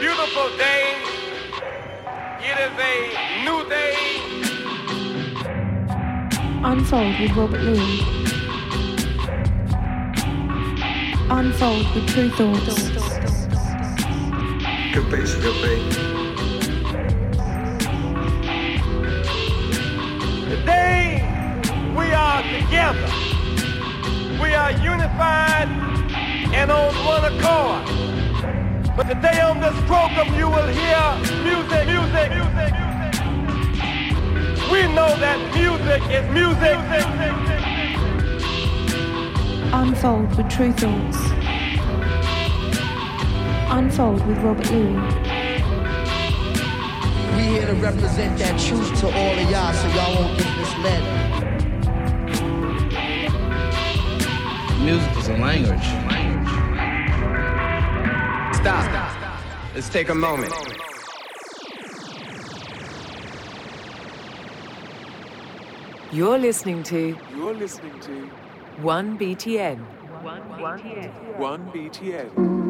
beautiful day. It is a new day. Unfold with Robert Lee. Unfold with Tru Thoughts. Good base, good base. Today we are together. We are unified and on one accord. But today on this program, you will hear music, music, music, music. We know that music is music. Unfold with Tru Thoughts. Unfold with Robert Luis. We here to represent that truth to all of y'all so y'all won't get misled. Music is a language stop. Let's take a moment. You're listening to. You're listening to. One BTN. One BTN. One BTN. One BTN.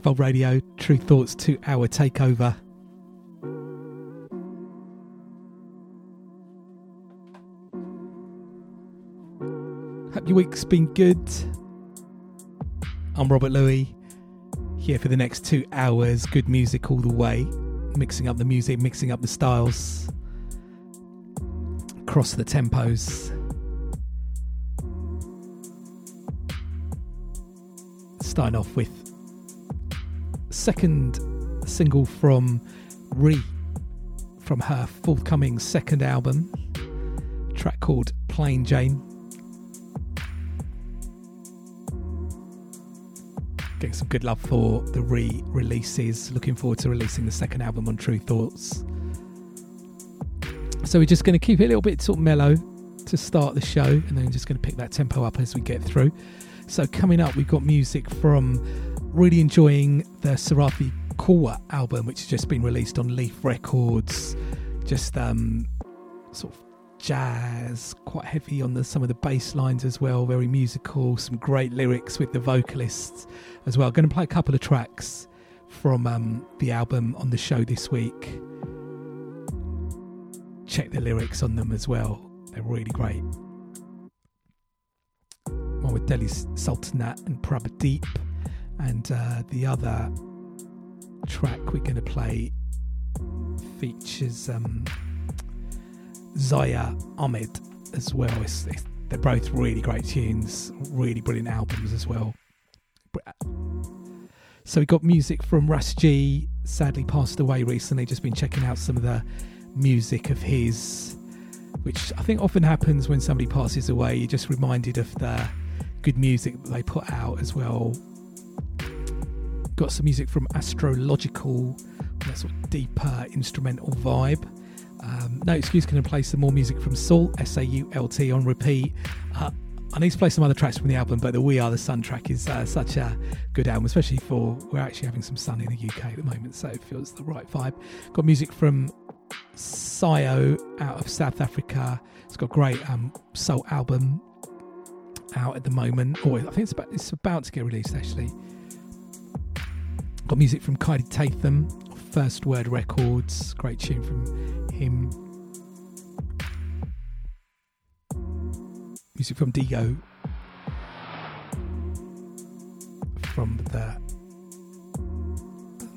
Unfold Radio, Tru Thoughts, two hour takeover. Hope your week's been good. I'm Robert Luis, here for the next two hours. Good music all the way, mixing up the music, mixing up the styles, across the tempos. Starting off with second single from Re, from her forthcoming second album, track called Plain Jane. Getting some good love for the re releases. Looking forward to releasing the second album on Tru Thoughts. So we're just going to keep it a little bit sort of mellow to start the show, and then just going to pick that tempo up as we get through. So coming up, we've got music from really enjoying the Sarathy Korwar album, which has just been released on Leaf Records. Just um, sort of jazz, quite heavy on the, some of the bass lines as well, very musical, some great lyrics with the vocalists as well. Going to play a couple of tracks from um, the album on the show this week. Check the lyrics on them as well, they're really great. One with Delhi Sultanate and Prabh Deep, and uh, the other track we're going to play features. Um, Zia Ahmed as well. It's, it's, they're both really great tunes, really brilliant albums as well. So we got music from Ras G, sadly passed away recently. Just been checking out some of the music of his, which I think often happens when somebody passes away. You're just reminded of the good music that they put out as well. Got some music from Astrological, that sort of deeper instrumental vibe. Um, no excuse, to play some more music from Sault, S A U L T, on repeat. Uh, I need to play some other tracks from the album, but the We Are the Sun track is uh, such a good album, especially for we're actually having some sun in the UK at the moment, so it feels the right vibe. Got music from Sio out of South Africa. It's got a great um, soul album out at the moment. Or oh, I think it's about it's about to get released actually. Got music from Kaidi Tatham, First Word Records, great tune from him. Music from Digo. From the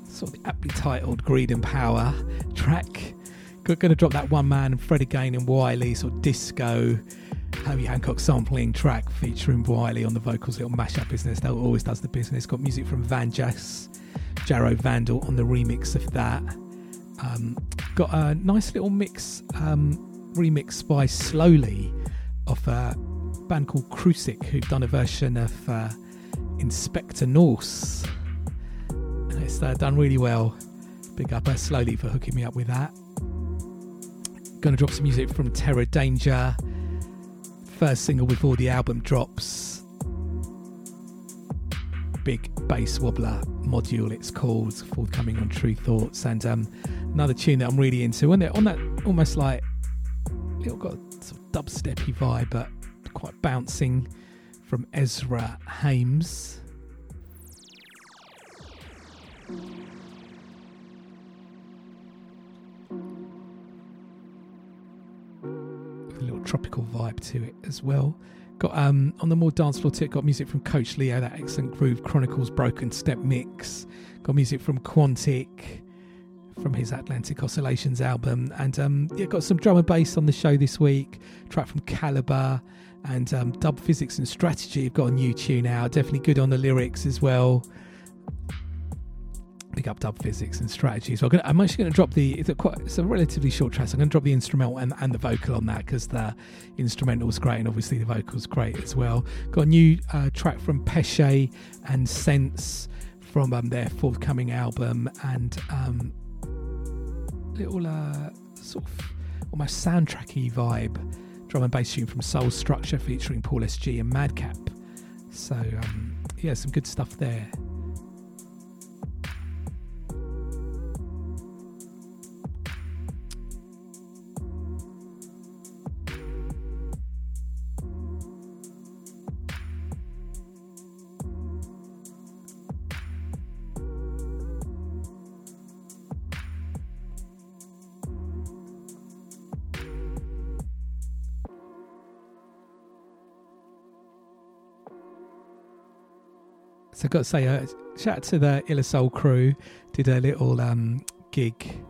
sort of aptly titled Greed and Power track. Going to drop that one man, Fred again and Wiley, sort of disco, Herbie Hancock sampling track featuring Wiley on the vocals, little mashup business. That always does the business. Got music from Van Jess, Jarreau Vandal on the remix of that. Um, got a nice little mix um, remix by Slowly of a band called Crucic, who've done a version of uh, Inspector Norse, and it's uh, done really well. Big up uh, Slowly for hooking me up with that. Gonna drop some music from Terror Danger, first single before the album drops. Big bass wobbler module, it's called, forthcoming on Tru Thoughts, and um, another tune that I'm really into. And on that almost like little got sort of dubsteppy vibe, but quite bouncing from Ezra Hames. a little tropical vibe to it as well. Got um, on the more dance floor tip, got music from Coach Leo, that excellent Groove Chronicles Broken Step mix. Got music from Quantic from his Atlantic Oscillations album, and um, yeah, got some drum and bass on the show this week. Track from Calibre and um, Dub Phizix and Strategy. Have got a new tune out. Definitely good on the lyrics as well pick up Dub Phizix and strategy. So I'm, actually going to drop the. It's a quite. It's a relatively short track. So I'm going to drop the instrumental and, and the vocal on that because the instrumental is great and obviously the vocal's great as well. Got a new uh, track from Pesce and Sense from um, their forthcoming album and um, little uh, sort of almost soundtracky vibe. Drum and bass tune from Soul Structure featuring Paul SG and Madcap. So um, yeah, some good stuff there. So I've got to say, uh, shout out to the Illa Soul crew. Did a little um, gig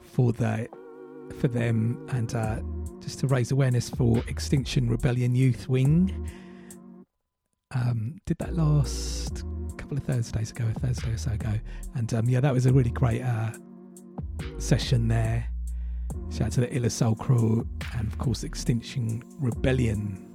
for the for them and uh, just to raise awareness for Extinction Rebellion Youth Wing. Um, did that last couple of Thursdays ago, a Thursday or so ago, and um, yeah, that was a really great uh, session there. Shout out to the Illa Soul crew and of course Extinction Rebellion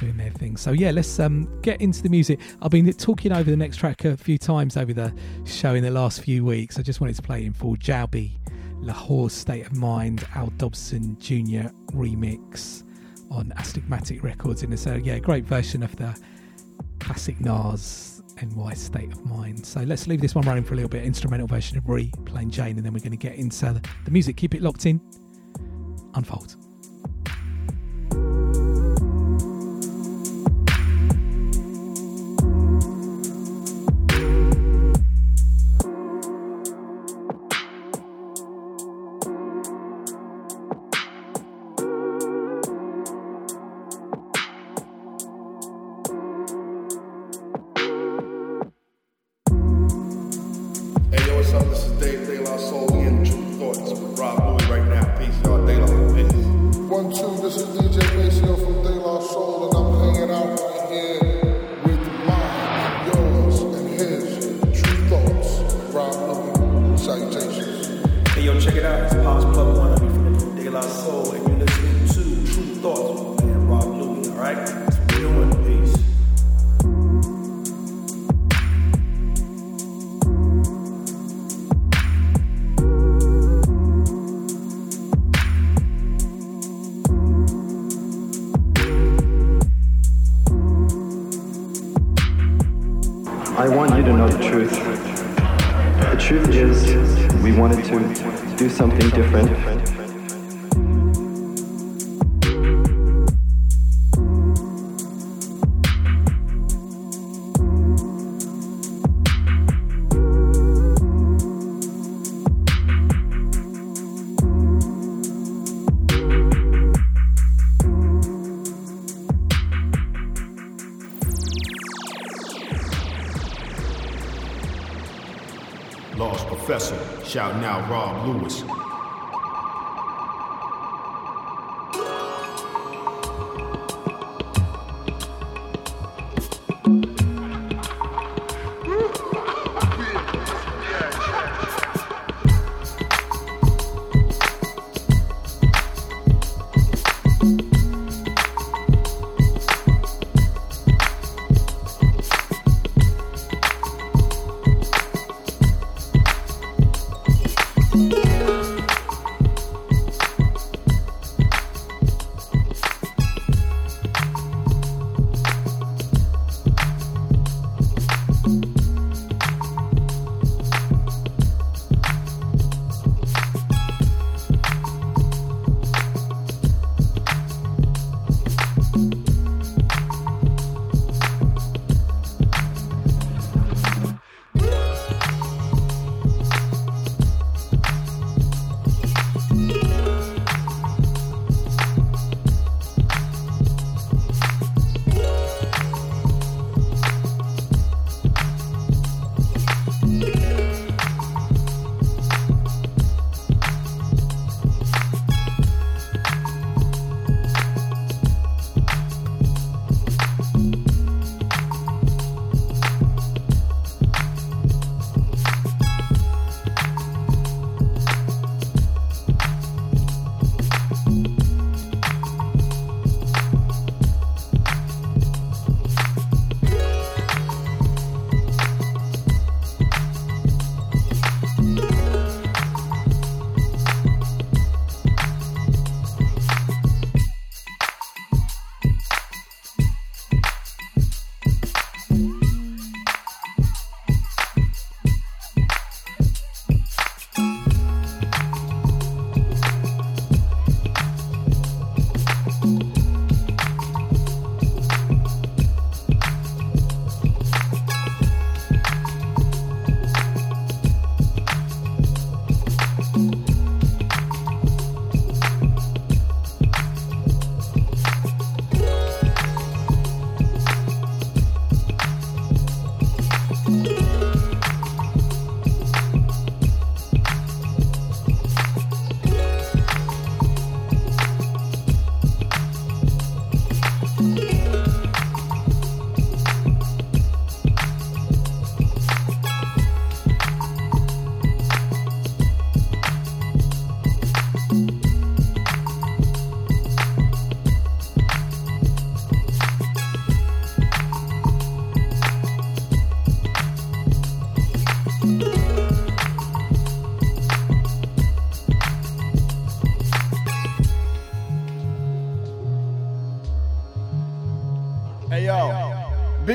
doing their thing. So yeah, let's um, get into the music. I've been talking over the next track a few times over the show in the last few weeks. I just wanted to play in full. Jaubi, Lahore State of Mind, Al Dobson Jr. remix on Astigmatic Records. And it's a yeah, great version of the classic Nas NY State of Mind. So let's leave this one running for a little bit. Instrumental version of Re Plain Jane, and then we're going to get into the music. Keep it locked in. Unfold.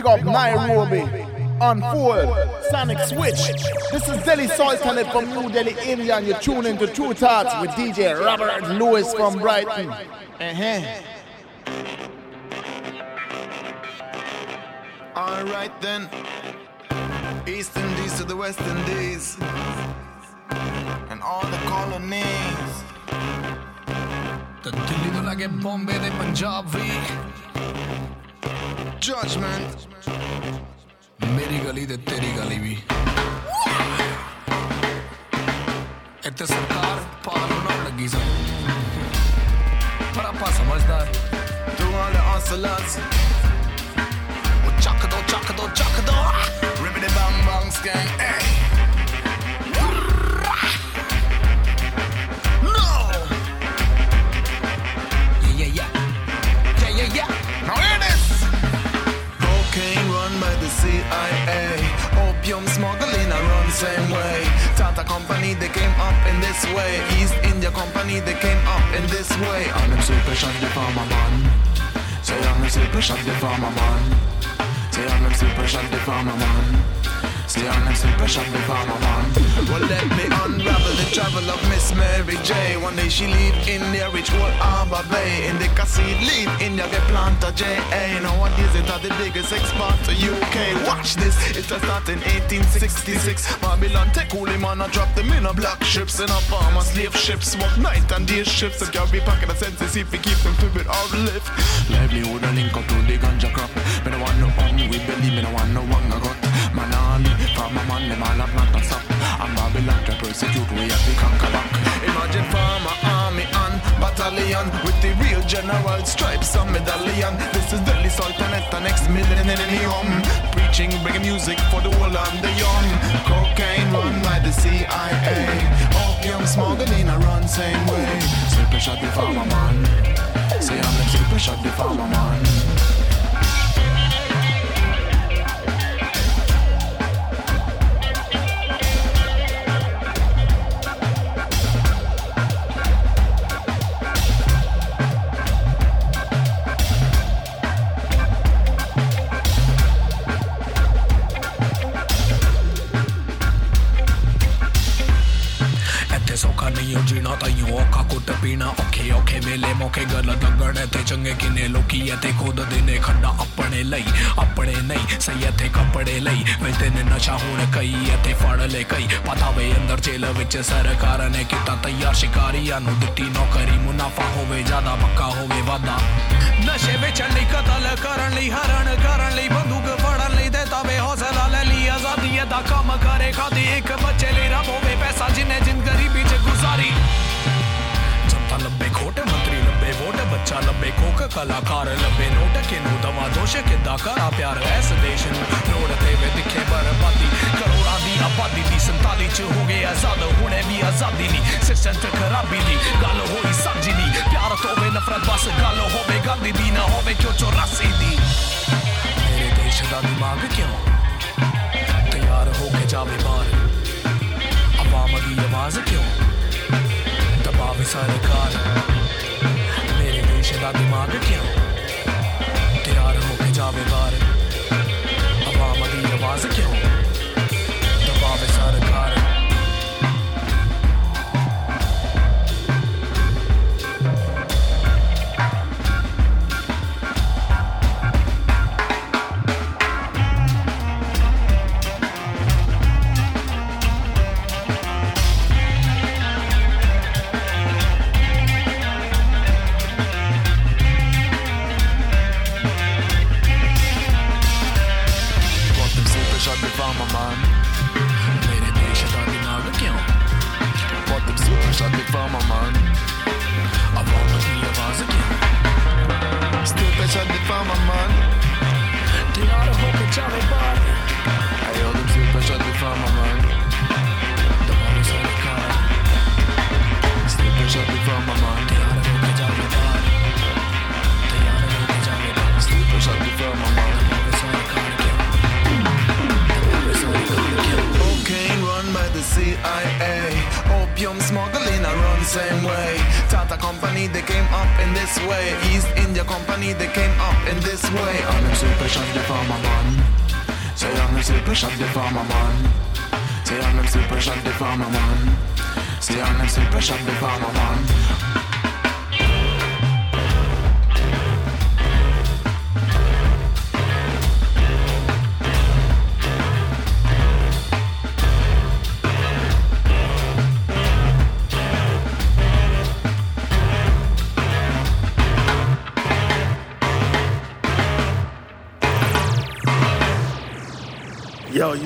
Big up Nairobi. Unfold. Sonic Switch. This is Delhi Sultanate from New Delhi, India, and you're tuning to Tru Thoughts with DJ Robert Luis from Brighton. Uh-huh. Alright then. East Indies to the West Indies. And all the colonies. The Delhi तो लगे Bombay, दे Punjabi ਵੀ Judgment. ਮੇਰੀ ਗਲੀ ਤੇ ਤੇਰੀ ਗਲੀ ਵੀ ਇੱਥੇ ਸਰਕਾਰ ਪਾਲੂ ਨਾ ਲੱਗੀ ਸਨ ਪਰ ਆਪਾਂ ਸਮਝਦਾਰ To all the hustlers. ਉਹ ਚੱਕ ਦੋ ਚੱਕ ਦੋ ਚੱਕ ਦੋ Ribbity bang bang skank. same way. Tata Company they came up in this way. East India Company they came up in this way. On them super the farmer man. Say I'm them super shot farmer man. Say I'm them super shot farmer man. Say on them super shot the farmer man. Well let me unravel the travel of Miss Mary J. One day she leave India, reach Old Harbor Bay. In the casino, leave India, get plant a J.A. Nowadays it are the biggest export to UK. Watch this, it a start in 1866. Babylon take holy man and drop them in a black ships in a farmer slave ships. Work night and day shifts and carry pack of senses if we keep them to bit uplift. Livelihood and link up to the ganja crop. Me no want no hungry belly, me no want no hunger gut. Man only from a man, them all have not to stop. And Babylon can persecute, we have to conquer back. Imagine farmer, army and battalion with the real general stripes and medallion. This is Delhi Sultanate, the next millennium. Preaching, bringing music for the old and the young. Cocaine run by the CIA. Opium smuggling a run same way. Super shot the farmer man. Say I'm the super shot the farmer man. ਵੇਲੇ ਮੌਕੇ ਗੱਲ ਲੱਗਣ ਤੇ ਚੰਗੇ ਕਿਨੇ ਲੋਕੀ ਇੱਥੇ ਖੁਦ ਦੇ ਨੇ ਖੰਡਾ ਆਪਣੇ ਲਈ, ਆਪਣੇ ਨਹੀਂ, ਸਹੀ ਇੱਥੇ ਕੱਪੜੇ ਲਈ। ਮਿਲਦੇ ਨੇ ਨਸ਼ਾ ਹੁਣ ਕਈ ਇੱਥੇ ਫੜ ਲੈ ਕਈ ਪਤਾ ਵੇ ਅੰਦਰ ਜੇਲ੍ਹ ਵਿੱਚ ਸਰਕਾਰ ਨੇ ਕੀਤਾ ਤਿਆਰ, ਸ਼ਿਕਾਰੀਆਂ ਨੂੰ ਦਿੱਤੀ ਨੌਕਰੀ। ਮੁਨਾਫਾ ਹੋਵੇ, ਜ਼ਿਆਦਾ ਪੱਕਾ ਹੋਵੇ ਵਾਦਾ ਨਸ਼ੇ ਵੇਚਣ ਲਈ ਕਤਲ ਕਰਨ ਲਈ, ਹਰਨ ਕਰਨ ਲਈ, ਬੰਦੂਕ ਫੜਨ ਲਈ ਦੇ ਤਾਵੇ ਹੌਸਲਾ ਲੈ ਲਈ। ਆਜ਼ਾਦੀ ਦਾ ਕੰਮ ਕਰੇ, ਖਾਦੀ ਇੱਕ ਬੱਚੇ ਲਈ ਰੱਬ ਹੋਵੇ, ਪੈਸਾ ਜਿੰਨੇ ਜਿੰਦ ਗਰੀਬੀ नचा लबे कोक कलाकार, लबे नोट के नु दवा दोष के दाकारा प्यार, ऐस देश नु नोड़ वे दिखे बर्बादी। करोड़ा दी आबादी दी संताली च हो गए आज़ाद हुने भी आज़ादी नी। सिस्टम ते खराबी दी, गल होई समझी नी। प्यार तो वे नफरत, बस गल होवे गांधी दी, ना होवे क्यों चौरासी दी? मेरे देश दा दिमाग क्यों तैयार हो के जावे बाहर? आवाम दी आवाज़ क्यों दबावे सरकार? ਮੇਰੇ ਦੇਸ਼ ਦਾ ਦਿਮਾਗ ਕਿਉਂ ਤਿਆਰ ਹੋ ਕੇ ਜਾਵੇ ਬਾਹਰ ਆਵਾਮ ਦੀ ਆਵਾਜ਼ ਕਿਉਂ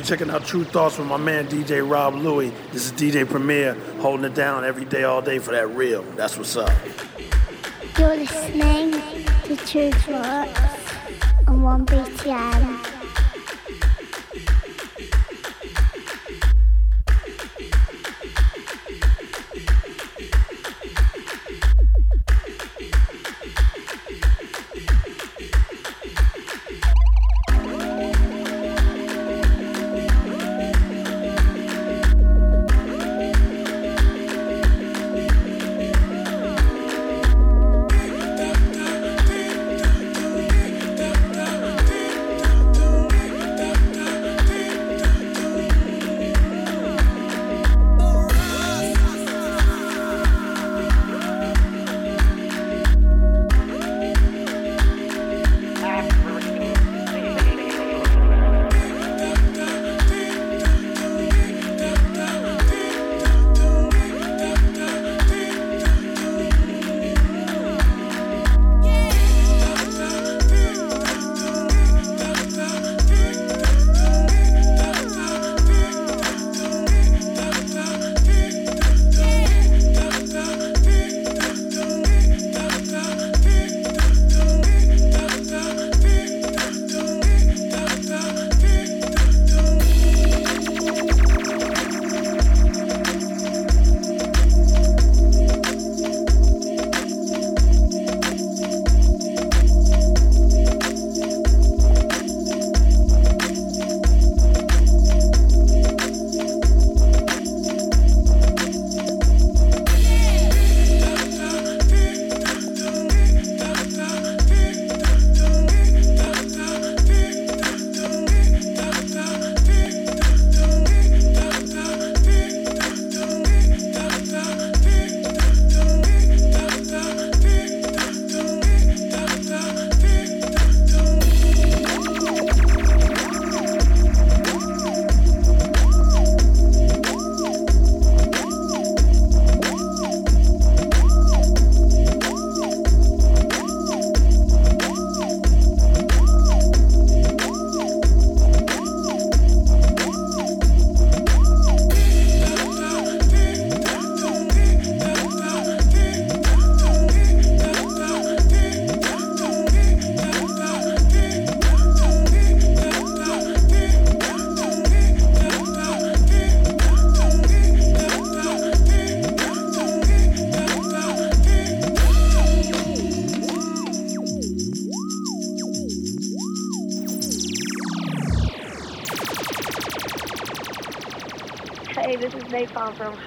checking out True Thoughts with my man DJ Rob Luis. This is DJ Premier holding it down every day, all day for that real. That's what's up. You're listening to Tru Thoughts on 1BTN.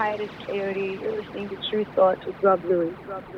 From Hiatus Kaiyote. You're listening to Tru Thoughts with Rob Luis. Rob Louie.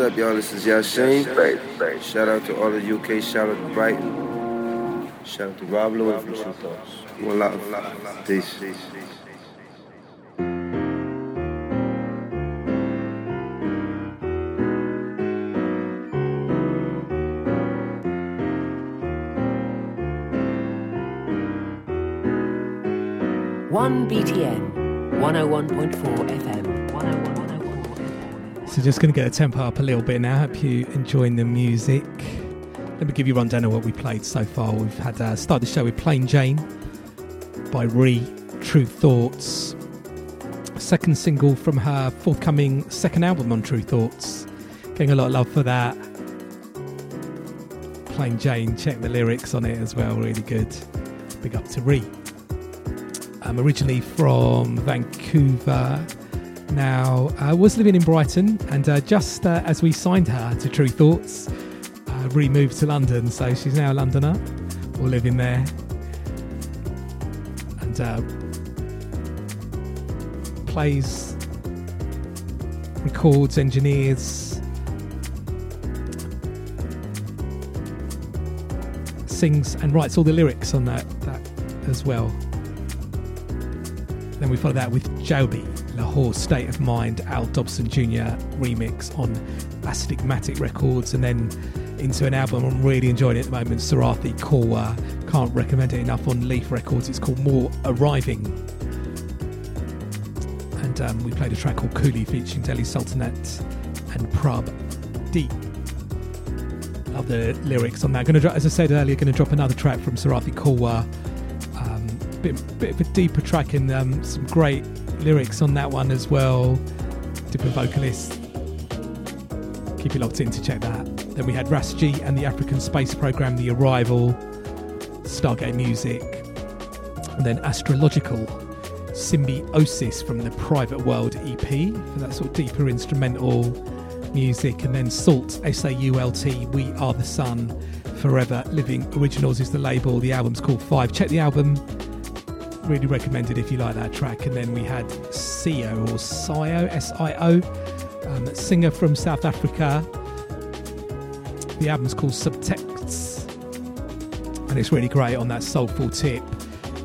Up, y'all? This is Yashane. Shout out to all the UK, shout out to Brighton. Shout out to Rob Luis from Tru Thoughts. One love. Peace. One BTN, 101.4 FM. 101.4 So just going to get the tempo up a little bit now. Hope you enjoying the music. Let me give you a rundown of what we played so far. We've had uh, started the show with Plain Jane by Re Tru Thoughts, second single from her forthcoming second album on Tru Thoughts. Getting a lot of love for that. Plain Jane, check the lyrics on it as well, really good. Big up to Re. I'm um, originally from Vancouver, now uh, was living in Brighton, and uh, just uh, as we signed her to Tru Thoughts, uh, removed to London, so she's now a Londoner, or living there, and uh, plays, records, engineers, sings, and writes all the lyrics on that, that as well. Then we follow that with Joby, Lahore State of Mind, Al Dobson Jr. remix on Astigmatic Records, and then into an album I'm really enjoying it at the moment, Sarathy Korwar. Can't recommend it enough on Leaf Records. It's called More Arriving. And um, we played a track called Coolie featuring Delhi Sultanate and Prabh Deep. Love the lyrics on that. To, as I said earlier, going to drop another track from Sarathy Korwar bit, bit of a deeper track and um, some great lyrics on that one as well. Different vocalists. Keep it locked in to check that. Then we had Ras G and the African Space Program, The Arrival, Stargate Music, and then Astrological Symbiosis from the Private World EP for that sort of deeper instrumental music, and then Salt S A U L T We Are the Sun Forever Living Originals is the label. The album's called Five. Check the album really recommend it if you like that track. And then we had Sio or Sio, S I O, um, singer from South Africa. The album's called Subtexts, and it's really great on that soulful tip,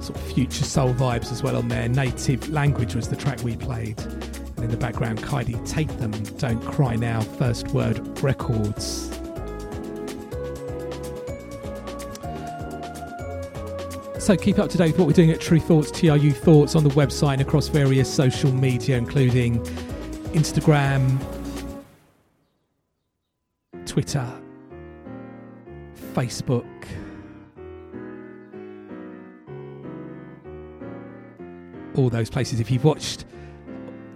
sort of future soul vibes as well on there. Native Language was the track we played. And in the background, Take Them, Don't Cry Now, First Word Records. So keep up to date with what we're doing at Tru Thoughts, TRU Thoughts on the website and across various social media, including Instagram, Twitter, Facebook. All those places. If you've watched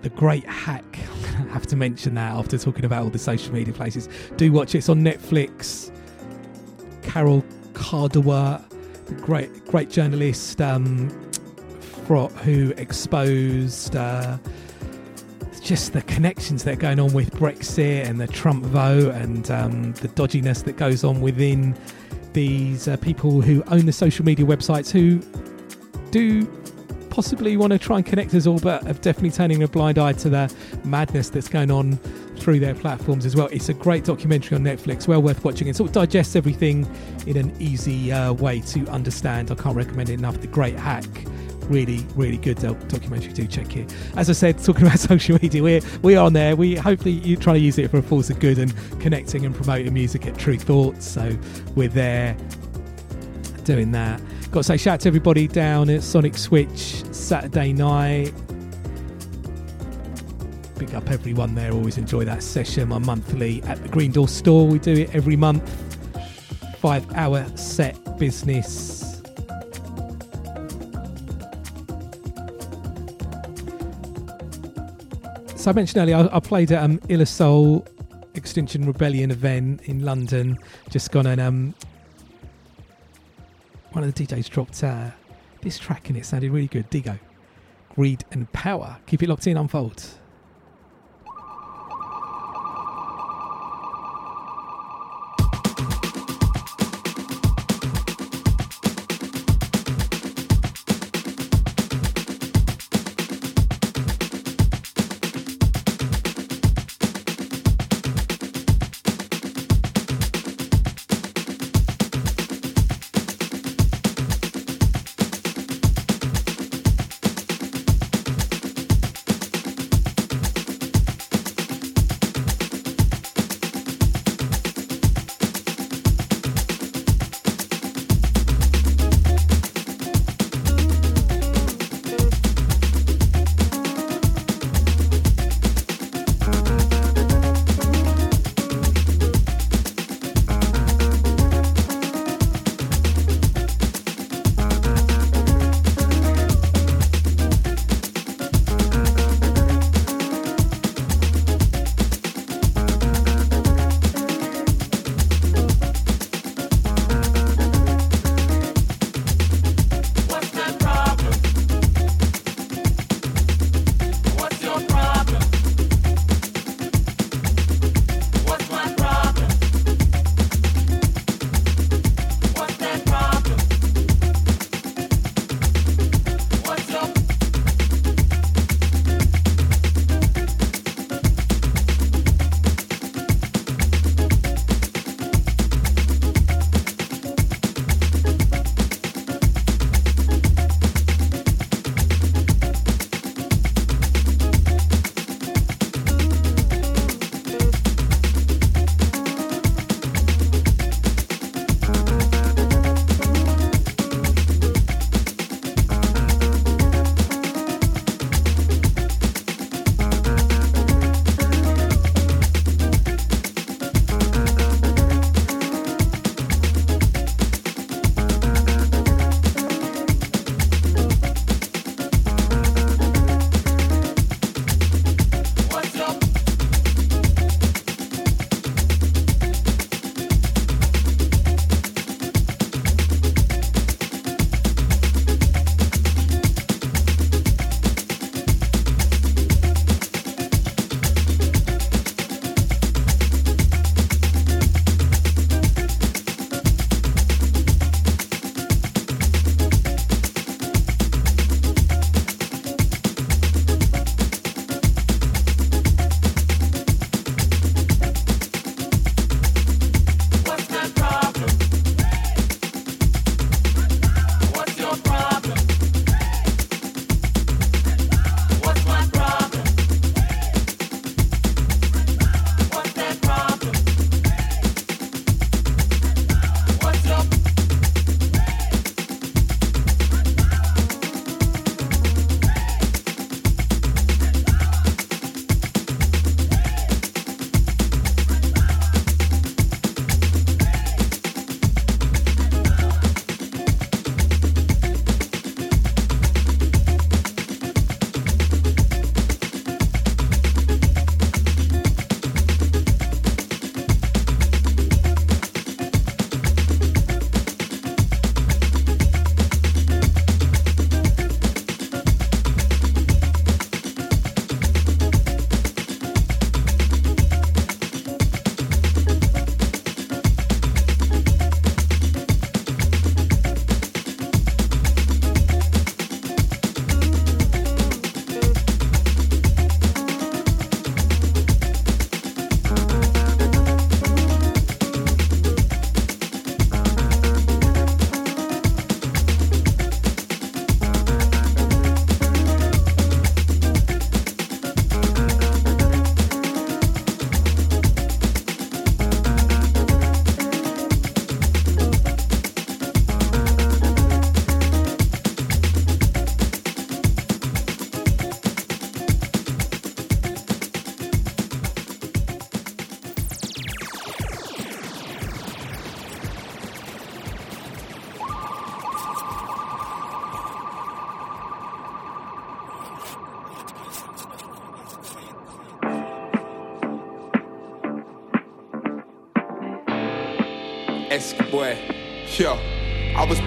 The Great Hack, I'm going to have to mention that after talking about all the social media places. Do watch it. It's on Netflix. Carole Cadwalladr great great journalist um, who exposed uh, just the connections that are going on with Brexit and the Trump vote and um, the dodginess that goes on within these uh, people who own the social media websites who do possibly want to try and connect us all, but are definitely turning a blind eye to the madness that's going on through their platforms as well. It's a great documentary on Netflix, well worth watching. It sort of digests everything in an easy uh, way to understand. I can't recommend it enough. The Great Hack. Really, really good documentary. Do check it. As I said, talking about social media, we're we are on there. We hopefully you try to use it for a force of good and connecting and promoting music at Tru Thoughts. So we're there doing that. Got to say, shout out to everybody down at Sonic Switch Saturday night. Big up everyone there. Always enjoy that session. My monthly at the Green Door store. We do it every month. Five hour set business. So I mentioned earlier, I, I played at um, Illisoul Extinction Rebellion event in London. Just gone and um, one of the DJs dropped uh, this track and it sounded really good. Digo, Greed and Power. Keep it locked in, unfold.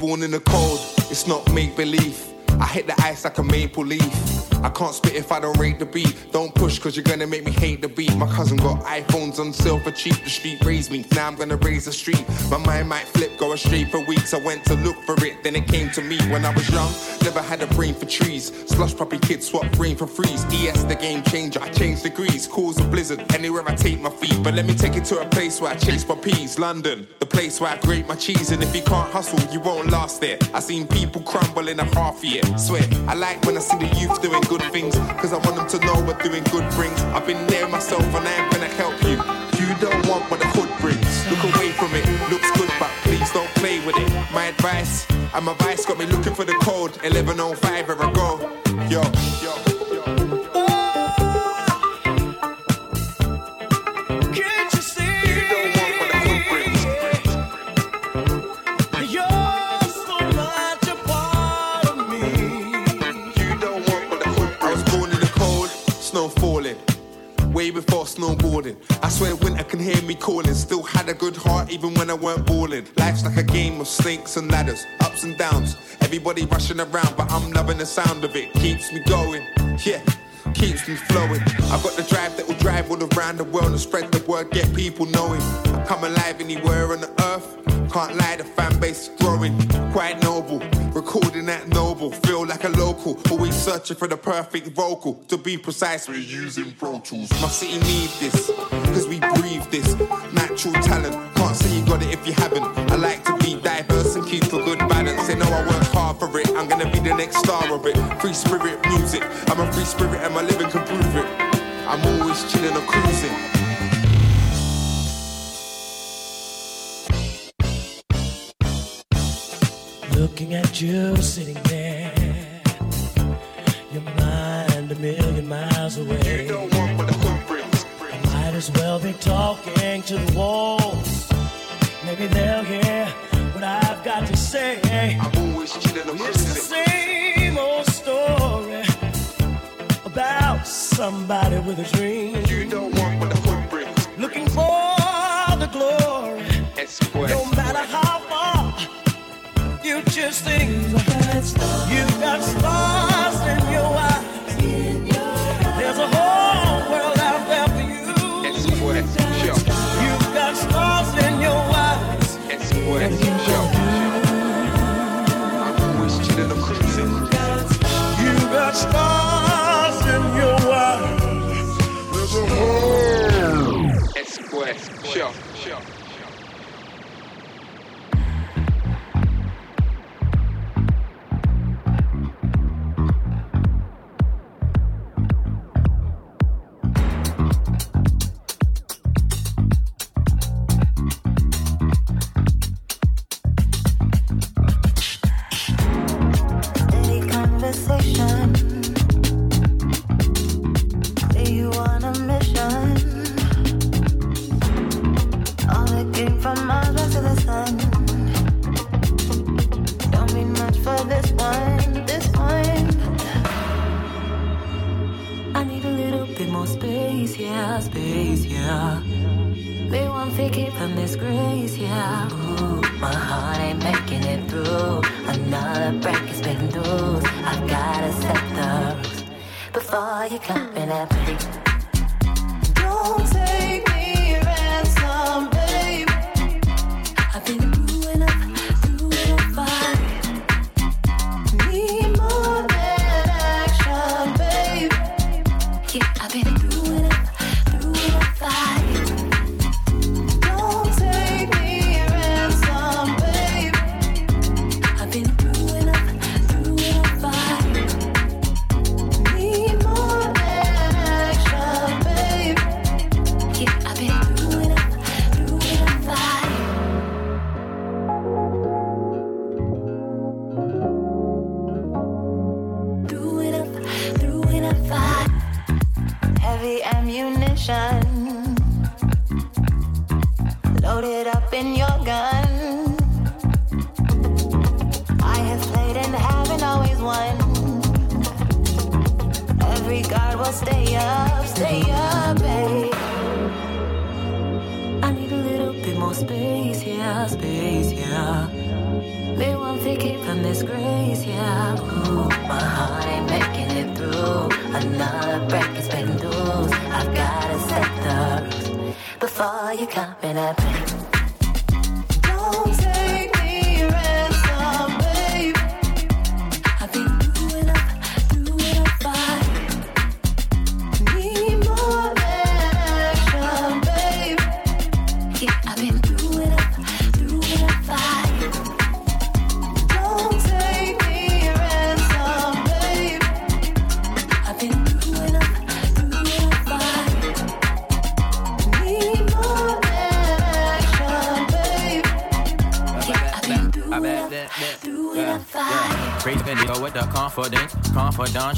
Born in the cold, it's not make believe. I hit the ice like a maple leaf. I can't spit if I don't rate the beat. Don't push cause you're gonna make me hate the beat. My cousin got iPhones on sale for cheap. The street raised me, now I'm gonna raise the street. My mind might flip, go astray for weeks. I went to look for it, then it came to me. When I was young, never had a brain for trees. Slush puppy kids swap brain for freeze. ES the game changer, I change degrees. Cause a blizzard anywhere I take my feet. But let me take it to a place where I chase my peas. London, place where I grate my cheese. And if you can't hustle, you won't last there. I seen people crumble in a half year. Swear, I like when I see the youth doing good things, cause I want them to know what doing good brings. I've been there myself and I ain't gonna help you. You don't want what the hood brings. Look away from it, looks good, but please don't play with it. My advice, and my vice got me looking for the code 1105 where I go. Yo, yo. Even when I weren't balling. Life's like a game of snakes and ladders, ups and downs. Everybody rushing around, but I'm loving the sound of it. Keeps me going, yeah. Keeps me flowing. I've got the drive that will drive all around the world and spread the word, get people knowing. I come alive anywhere on the earth. Can't lie, the fan base is growing. Quite noble, recording that noble. Local, always searching for the perfect vocal. To be precise, we're using Pro Tools. My city need this, cause we breathe this. Natural talent, can't say you got it if you haven't. I like to be diverse and keep a good balance. They know I work hard for it, I'm gonna be the next star of it. Free spirit music, I'm a free spirit and my living can prove it. I'm always chilling or cruising. Looking at you sitting million miles away. You don't want what the hood brings. I might as well be talking to the walls. Maybe they'll hear what I've got to say. I'm always chilling or It's the same old story about somebody with a dream. You don't want what the hood brings. Looking for the glory. Esquire. No matter how far you just think you got stars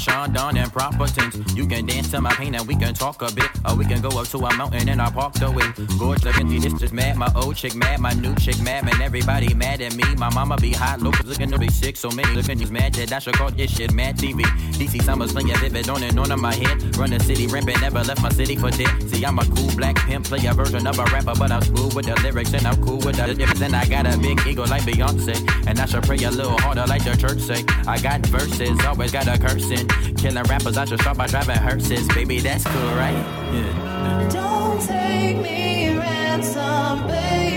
Sean Don and proper tense. You can dance to my pain and we can talk a bit, or we can go up to a mountain and I park the way. Gorge empty, this just mad. My old chick mad, my new chick mad, man. Everybody mad at me. My mama be hot, locals looking to be sick. So many looking these mad that I should call this shit mad TV. DC summer sling a vivid on and on in my head. Run the city rampant, never left my city for dead. See, I'm a cool black pimp, play a version of a rapper, but I'm cool with the lyrics and I'm cool with the difference. And I got a big ego like Beyonce, and I should pray a little harder like the church say. I got verses, always got a cursing. Killing rappers, I should start by driving hearses. Baby, that's cool, right? Yeah. Don't take me ransom, babe.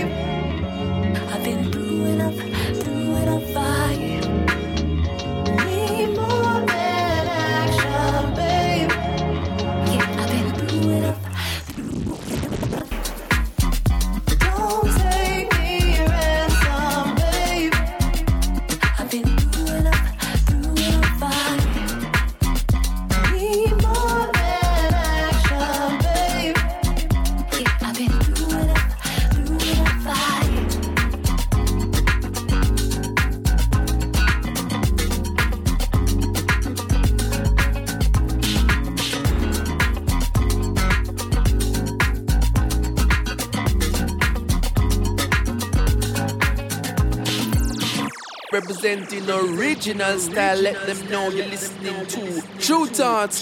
Representing original style, let them know you're listening to Tru Thoughts.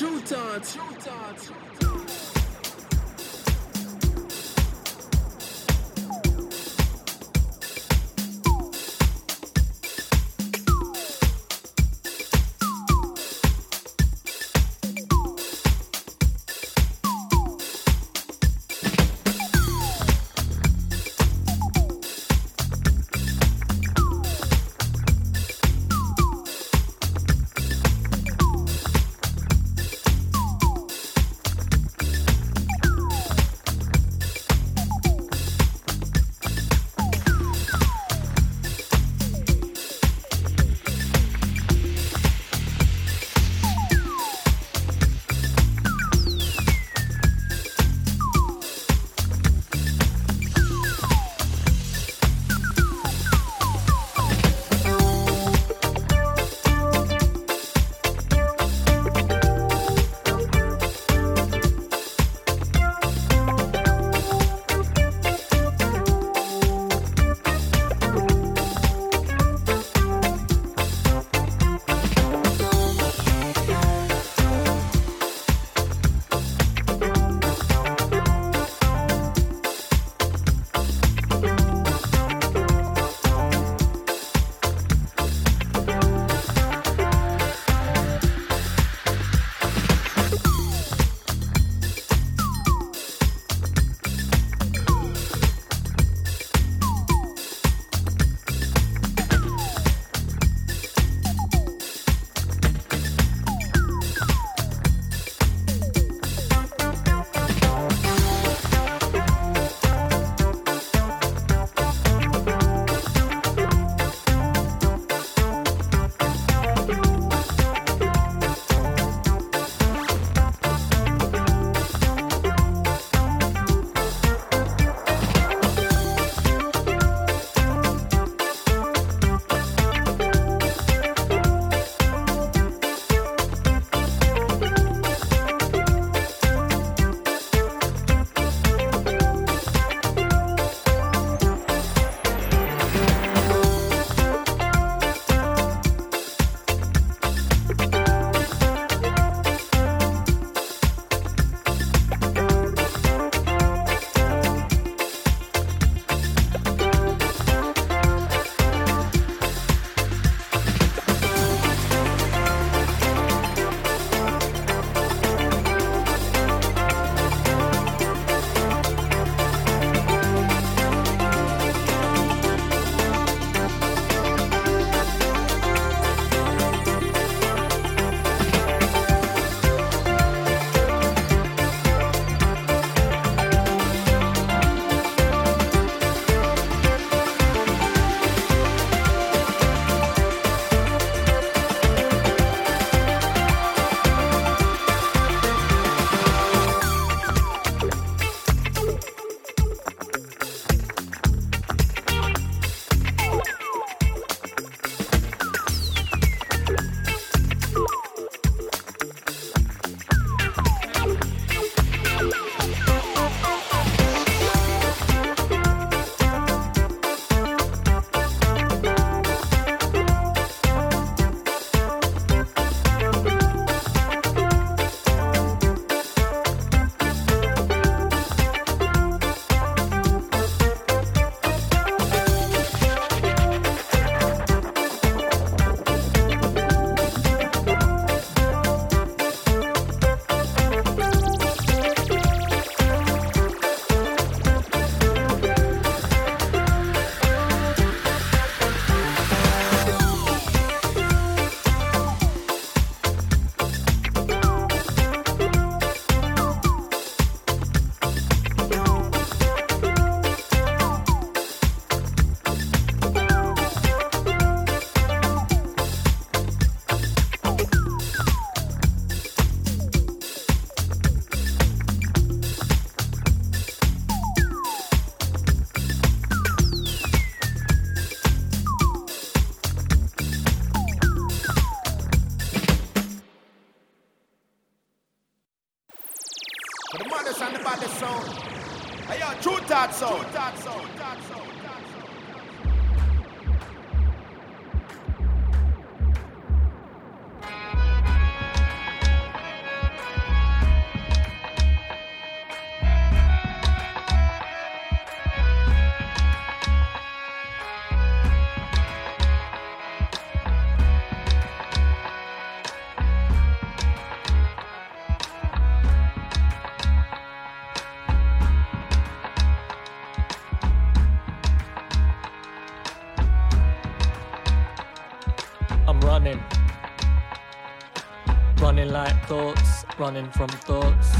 Running from thoughts.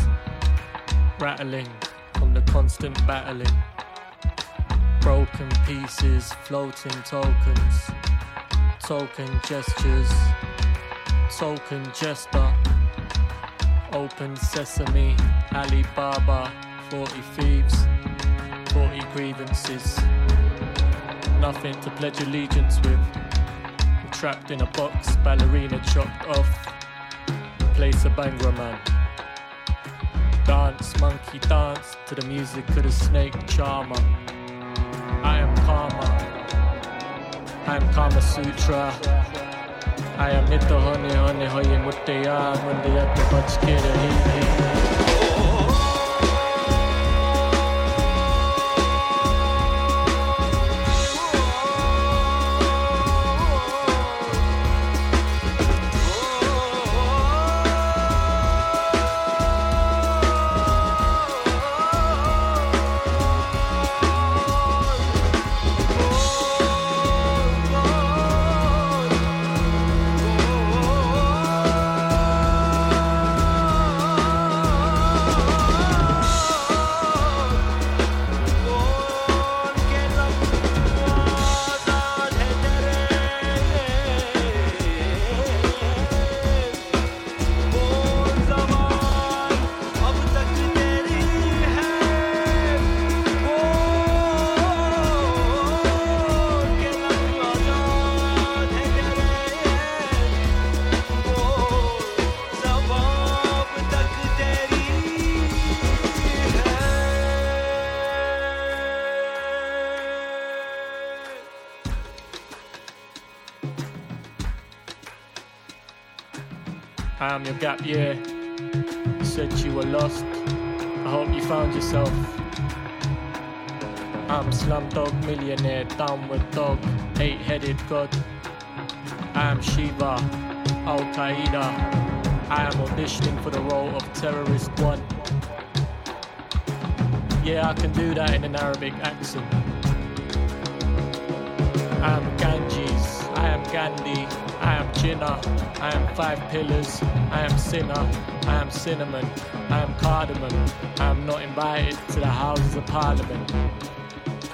Rattling from the constant battling. Broken pieces, floating tokens. Token gestures. Token jester. Open sesame, Alibaba. 40 thieves, 40 grievances. Nothing to pledge allegiance with. Trapped in a box, ballerina chopped off. Place a banger man. Dance, monkey dance to the music of the snake charmer. I am karma. I am Kama Sutra. I am Nita Honey Honey Hoye Muttaya Mundayat Pachkira Hi Hi. Gap year. You said you were lost. I hope you found yourself. I'm Slumdog Millionaire, downward dog, eight headed god. I am Shiva, Al Qaeda. I am auditioning for the role of terrorist one. Yeah, I can do that in an Arabic accent. I am Ganges, I am Gandhi, I am Five Pillars, I am Sinner, I am Cinnamon, I am Cardamom, I am not invited to the Houses of Parliament.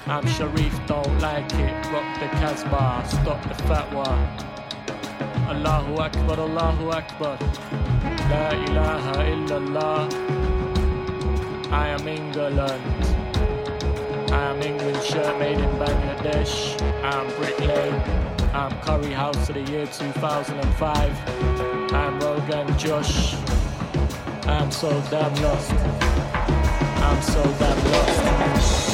I'm Sharif, don't like it, rock the Casbah, stop the fatwa. Allahu Akbar, Allahu Akbar, La ilaha illallah. I am England. I am England shirt made in Bangladesh. I am Brick Lane. I am Curry House of the year 2005. I am Rogan Josh. I am so damn lost. I'm so damn lost.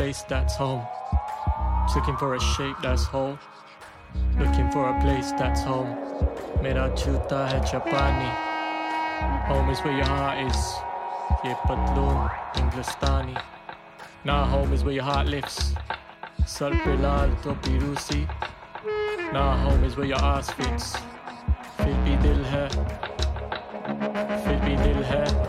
place that's home. Looking for a shape that's whole. Looking for a place that's home. Mera chuta hai chapani. Home is where your heart is. Ye patloon, Hindustani. Now home is where your heart lives. Sal pelal to pirusi. Now home is where your ass fits. Filbi dil hai. filbi dil hai.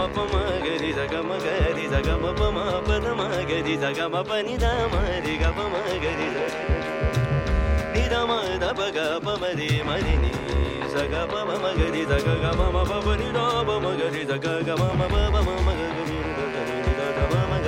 Ma pa ma ga ni za ga ma ga ni za ga ma pa ma pa da ma ga ni za ga ma pa ni da ma ri ga pa ma ga ni za ni da ma da pa ga pa ma ri ma ni ni za ga pa ma ma ga ni za ga ga ma ma pa pa ni da pa ma ga ni za ga ga ma ma pa pa ma ma ga ni za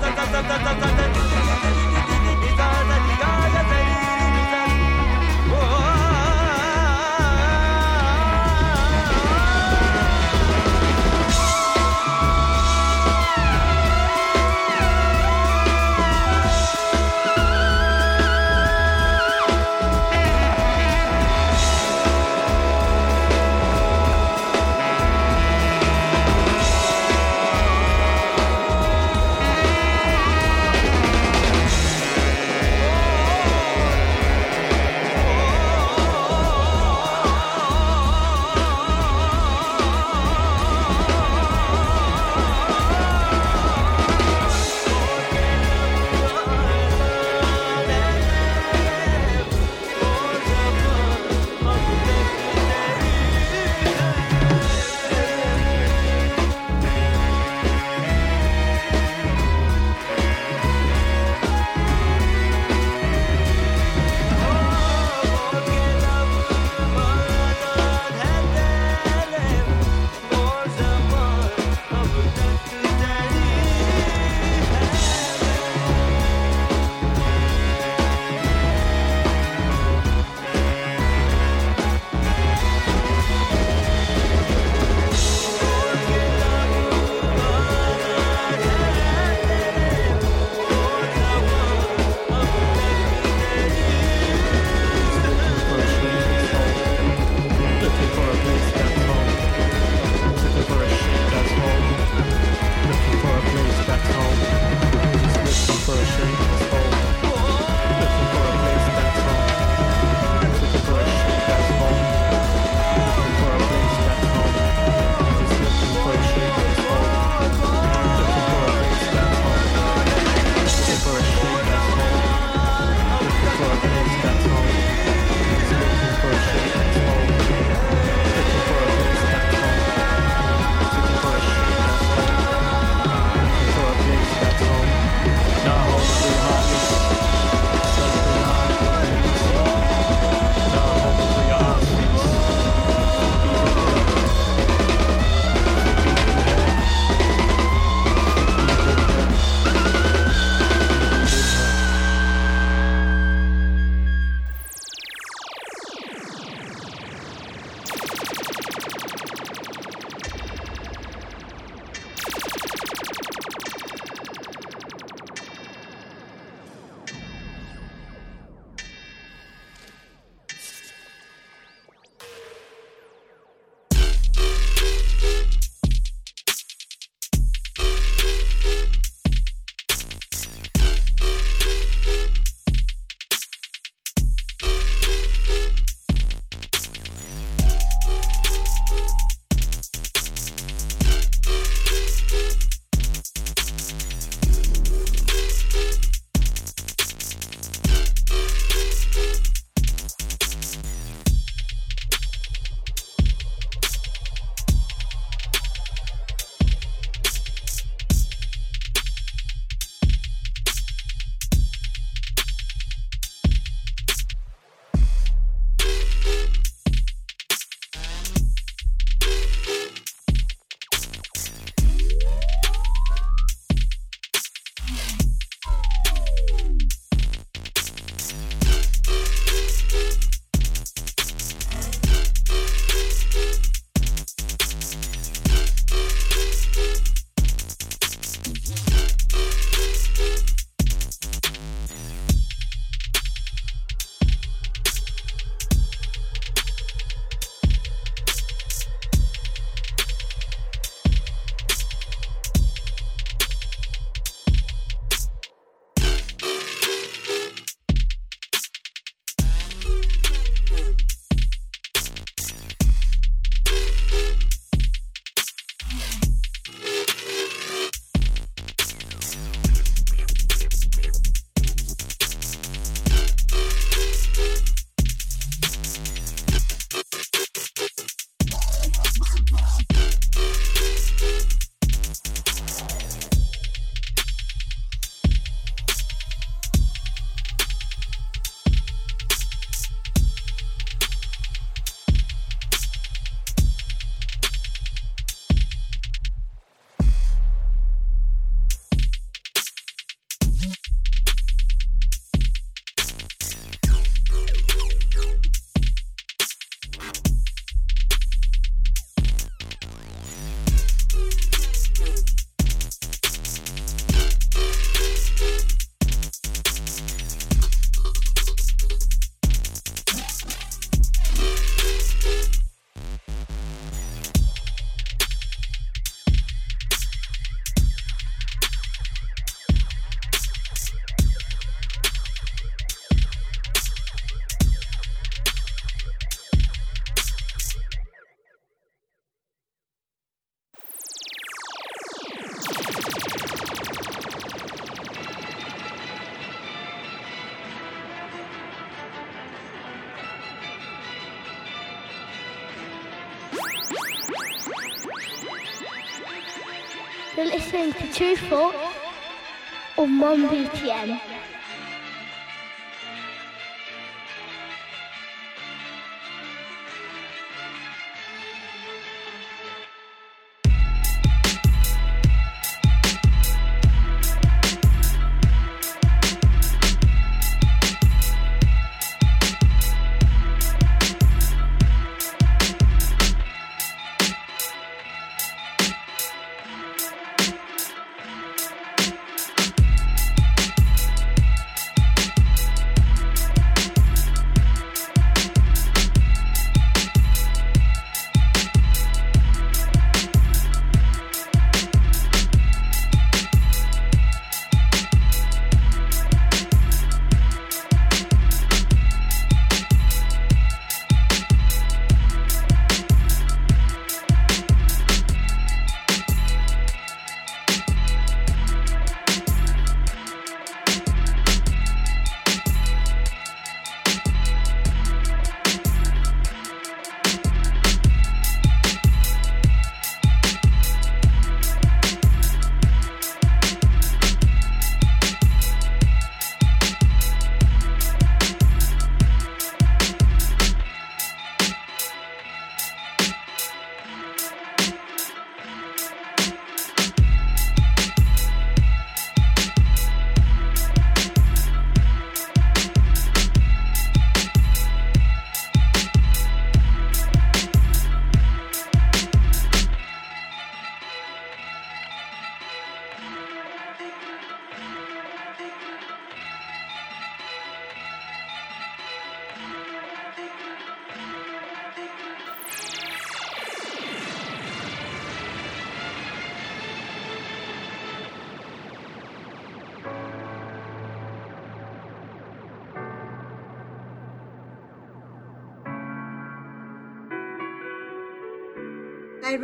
ta ta ta ta ta ta ta You're listening to Tru Thought on 1BTN.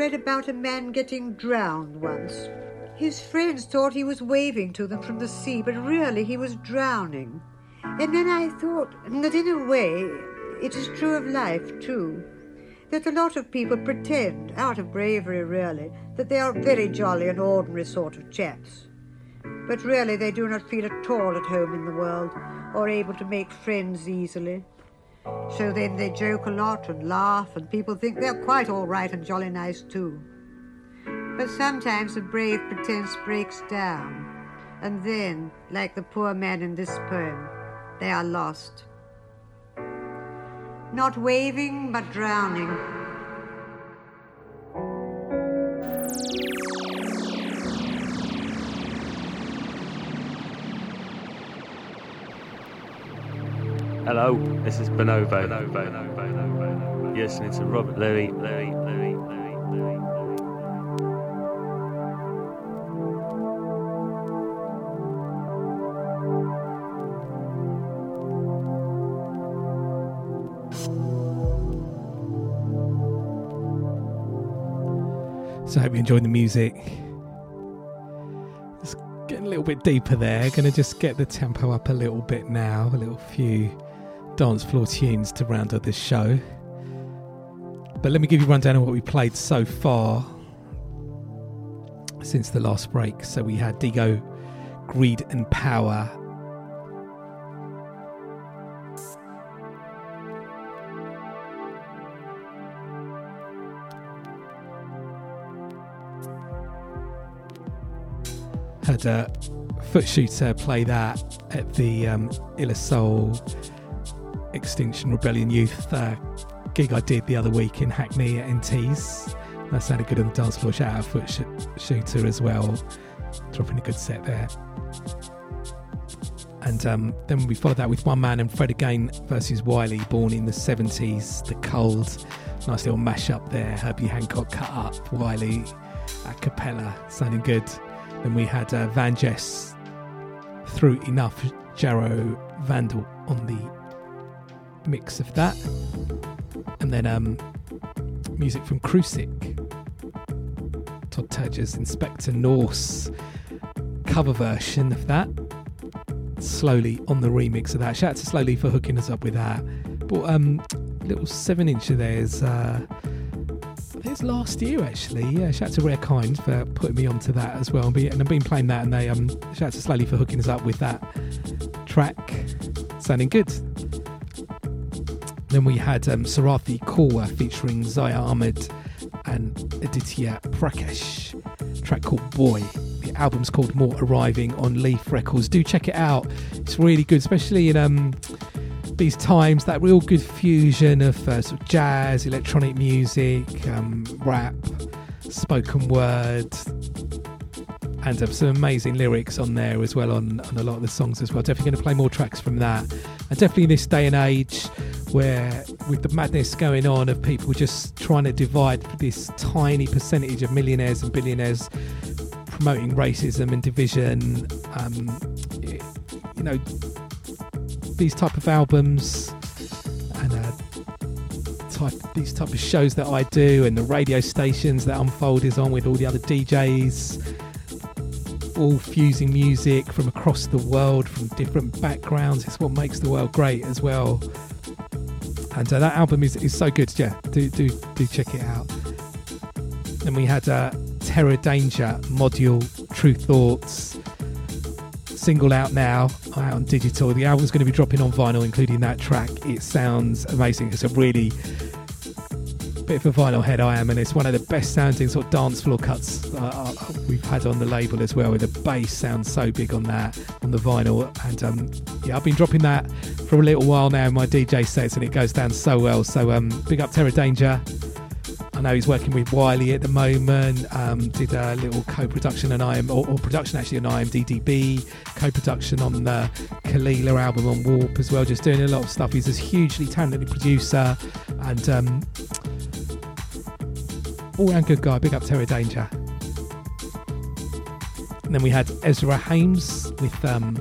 Read about a man getting drowned once. His friends thought he was waving to them from the sea, but really he was drowning. And then I thought that in a way it is true of life too. That a lot of people pretend, out of bravery really, that they are very jolly and ordinary sort of chaps. But really they do not feel at all at home in the world, or able to make friends easily. So then they joke a lot and laugh, and people think they're quite all right and jolly nice too. But sometimes the brave pretense breaks down, and then, like the poor man in this poem, they are lost. Not waving, but drowning. Hello, this is Bonobo. You're listening to Robert Luis. Louis, Louis. So I hope you enjoyed the music. Just getting a little bit deeper there. To just get the tempo up a little bit now. A little few dance floor tunes to round up this show. But let me give you a rundown of what we played so far since the last break. So we had Digo, Greed and Power. Had a Footshooter play that at the um, Illa Soul Extinction Rebellion Youth uh, gig I did the other week in Hackney at NT's. That sounded good on the dance floor. Shout out Foot sh- Shooter as well, dropping a good set there. And um, then we followed that with One Man and Fred again versus Wiley, born in the 70s, The Cold. Nice little mashup there. Herbie Hancock cut up, Wiley a cappella, sounding good. Then we had uh, Van Jess through enough Jarreau Vandal on the mix of that. And then um, music from Krusik, Todd Terje's Inspector Norse cover version of that. Slowly on the remix of that. Shout out to Slowly for hooking us up with that. But um, little seven inch of theirs, uh, There's last year actually. Yeah, shout out to Rare Kind for putting me onto that as well. And I've been playing that, and they um shout out to Slowly for hooking us up with that track, sounding good. Then we had um, Sarathy Korwar featuring Zia Ahmed and Aditya Prakash, track called Boy. The album's called More Arriving on Leaf Records. Do check it out. It's really good, especially in um these times. That real good fusion of uh, sort of jazz, electronic music, um, rap, spoken word, and um, some amazing lyrics on there as well on, on a lot of the songs as well. Definitely going to play more tracks from that. And definitely in this day and age where, with the madness going on of people just trying to divide this tiny percentage of millionaires and billionaires promoting racism and division, um, you know, these type of albums and uh, type these type of shows that I do and the radio stations that Unfold is on with all the other DJs all fusing music from across the world, from different backgrounds. It's what makes the world great as well. And uh, that album is, is so good. Yeah, do do do check it out. And we had uh, Terror Danger module, Tru Thoughts single out now, out on digital. The album's going to be dropping on vinyl, including that track. It sounds amazing. It's a really bit of vinyl head I am, and it's one of the best sounding sort of dance floor cuts uh, uh, we've had on the label as well. With the bass sounds so big on that on the vinyl, and um, yeah, I've been dropping that for a little while now in my DJ sets, and it goes down so well. So um, big up Terror Danger. I know he's working with Wiley at the moment. Um, did a little co-production on IM or, or, production actually on IMDDB, co-production on the Kelela album on Warp as well. Just doing a lot of stuff. He's a hugely talented producer and um, all round good guy. Big up Terror Danger. And then we had Ezra Hames with um,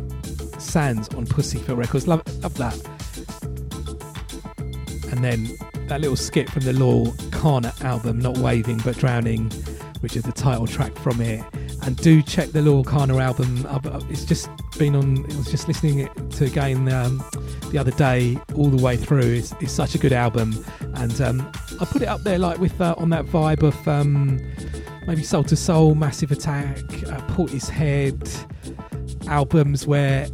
Sands on Pussyfoot Records. Love, love that. And then that little skit from the Loyle Carner album, Not Waving But Drowning, which is the title track from it. And do check the Loyle Carner album. It's just been on, I was just listening to again um, the other day, all the way through. It's, it's such a good album. And um, I put it up there like with uh, on that vibe of um, maybe Soul II Soul, Massive Attack, uh, Portishead albums where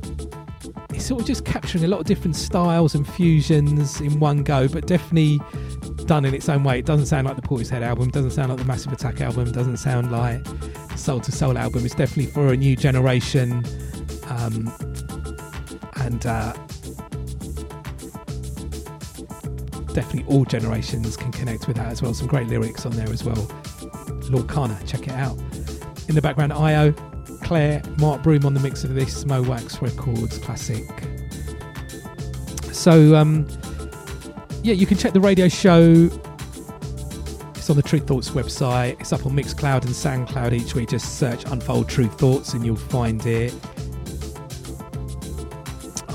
it's sort of just capturing a lot of different styles and fusions in one go, but definitely done in its own way. It doesn't sound like the Portishead album, doesn't sound like the Massive Attack album, doesn't sound like Soul II Soul album. It's definitely for a new generation. Um, and uh, definitely all generations can connect with that as well. Some great lyrics on there as well. Loyle Carner, check it out. In the background, IO, Claire, Mark Broom on the mix of this, Mo Wax Records classic. So, um, yeah, you can check the radio show. It's on the Tru Thoughts website. It's up on Mixcloud and SoundCloud each week. Just search Unfold Tru Thoughts and you'll find it.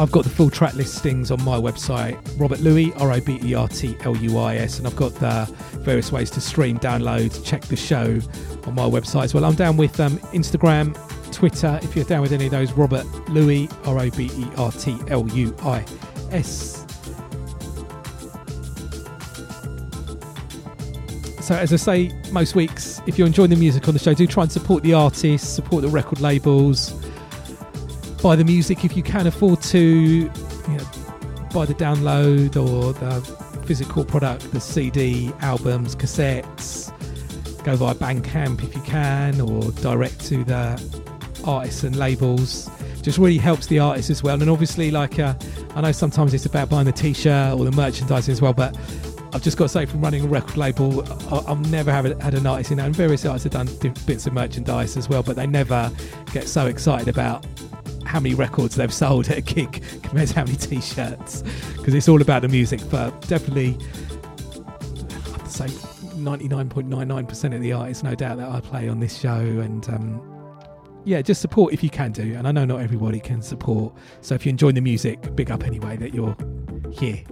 I've got the full track listings on my website, Robert Luis, R O B E R T L U I S, and I've got the various ways to stream, download, check the show on my website as well. I'm down with um, Instagram, Twitter. If you're down with any of those, Robert Luis, R O B E R T L U I S. So, as I say most weeks, if you're enjoying the music on the show, do try and support the artists, support the record labels buy the music if you can afford to, you know, buy the download or the physical product, the CD, albums, cassettes. Go via Bandcamp if you can, or direct to the artists and labels. Just really helps the artists as well. And obviously, like uh, I know sometimes it's about buying the T-shirt or the merchandising as well, but I've just got to say, from running a record label, I've never had an artist, you know, and various artists have done bits of merchandise as well, but they never get so excited about how many records they've sold at a gig compared to how many t-shirts because it's all about the music but definitely I'd say 99.99% of the artists no doubt that I play on this show and um, yeah just support if you can do and I know not everybody can support so if you're enjoying the music big up anyway that you're here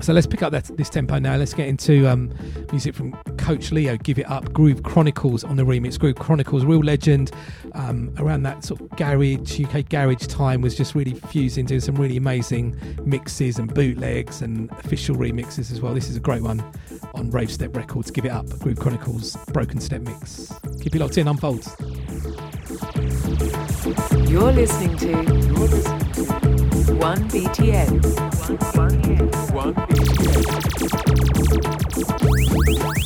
so let's pick up that, this tempo now. Let's get into um, music from Coach Leo, Give It Up, Groove Chronicles on the remix. Groove Chronicles, real legend um, around that sort of garage, UK garage time, was just really fusing, doing some really amazing mixes and bootlegs and official remixes as well. This is a great one on Rave Step Records. Give it up. Groove Chronicles Broken Step Mix. Keep it locked in, unfolds. You're listening to 1BTN. 1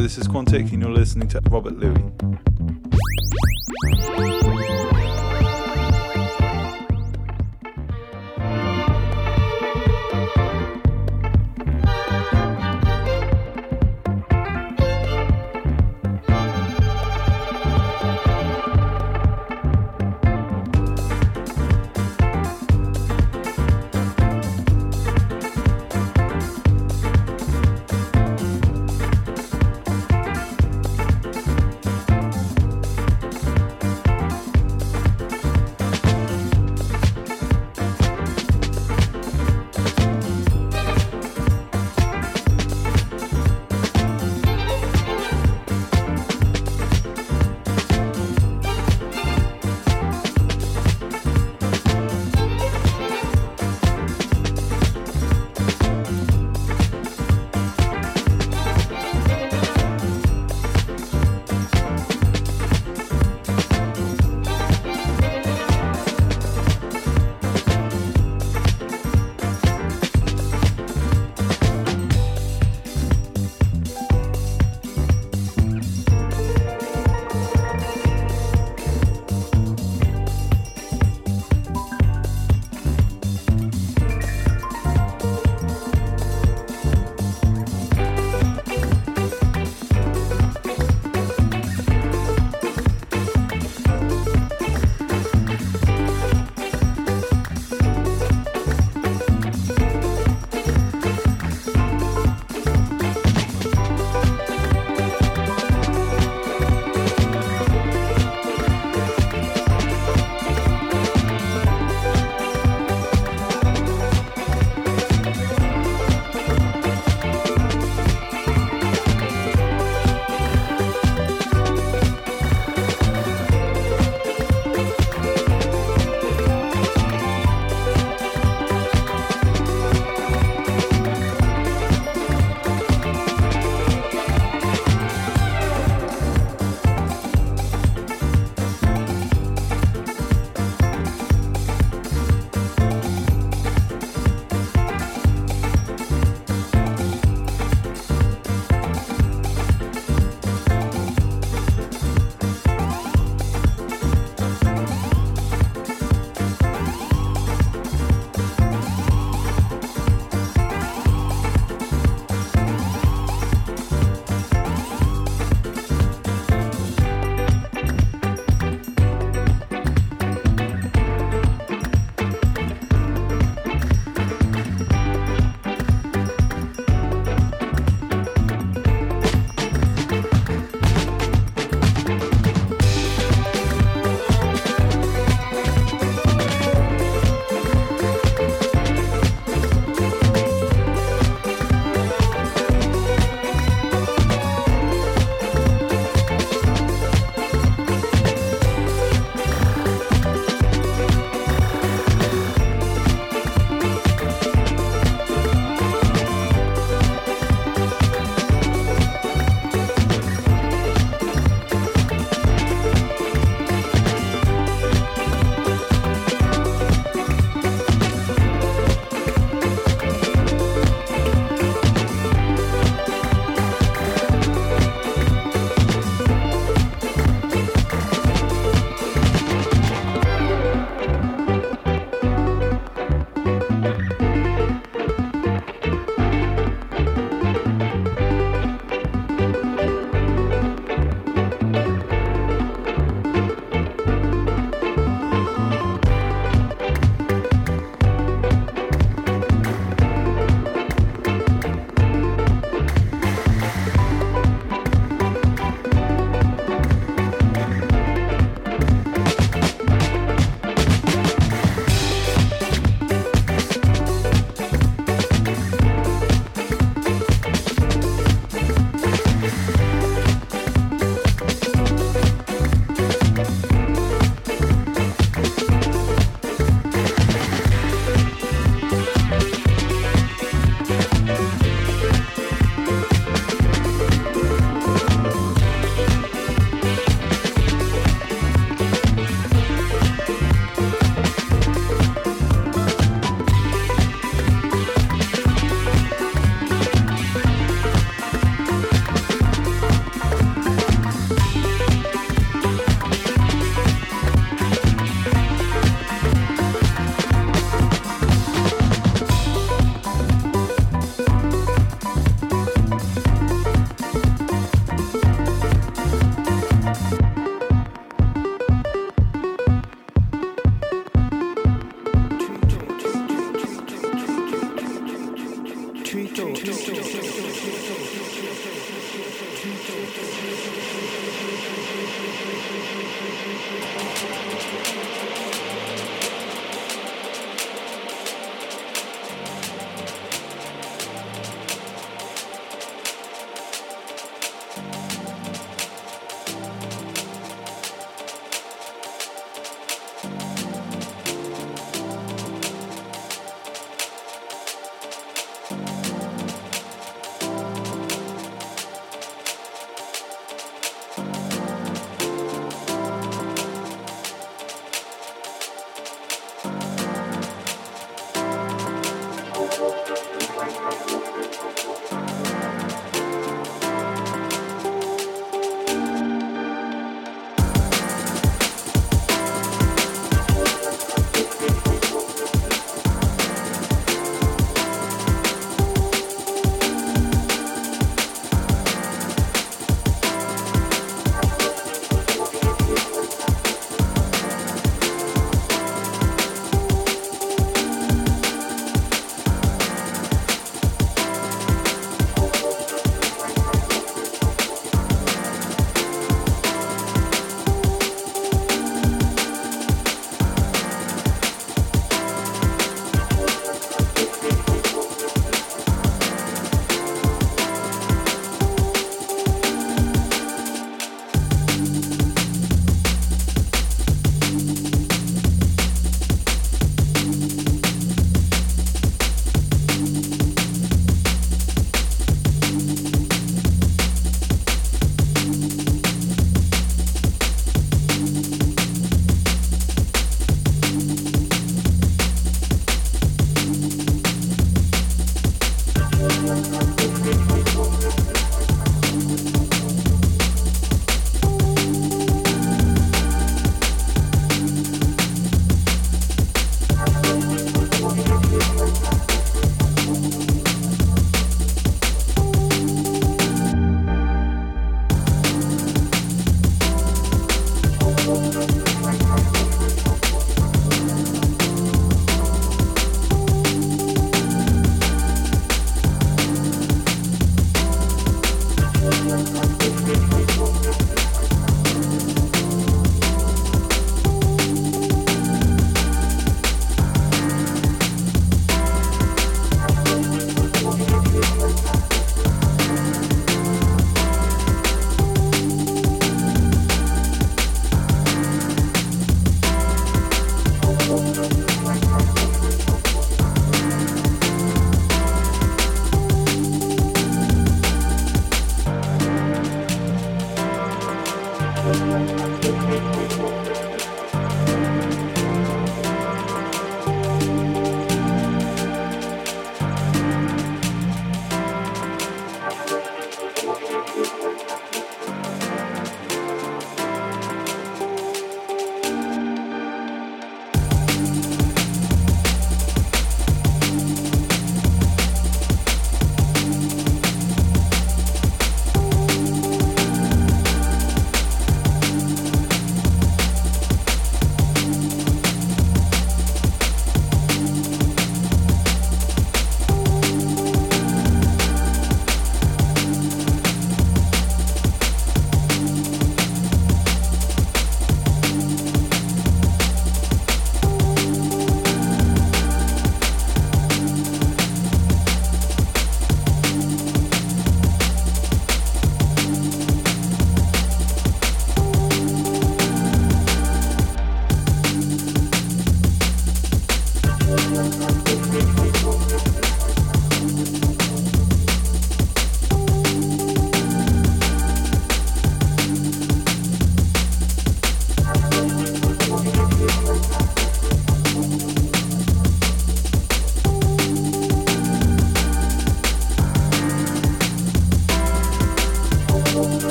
This is Quantic, and you're listening to Robert Luis.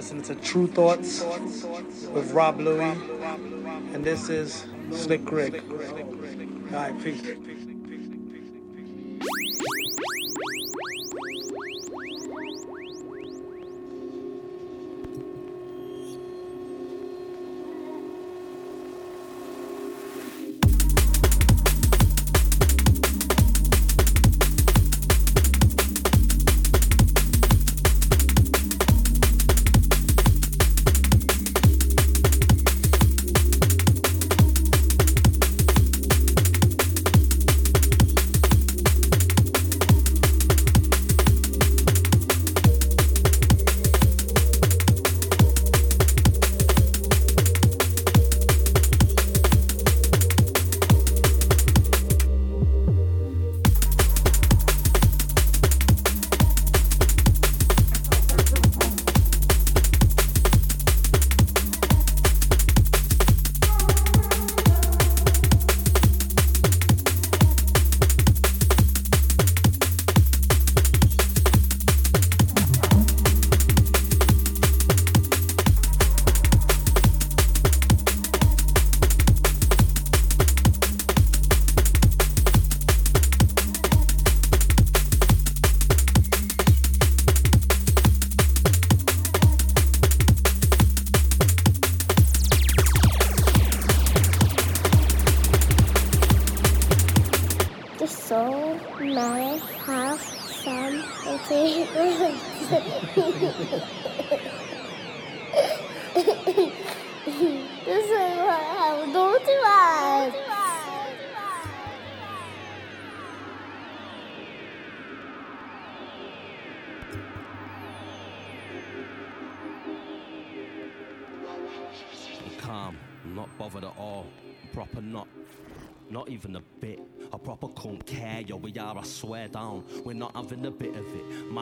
Listening to Tru Thoughts with Rob Luis, and this is Slick Rick. All right, peace.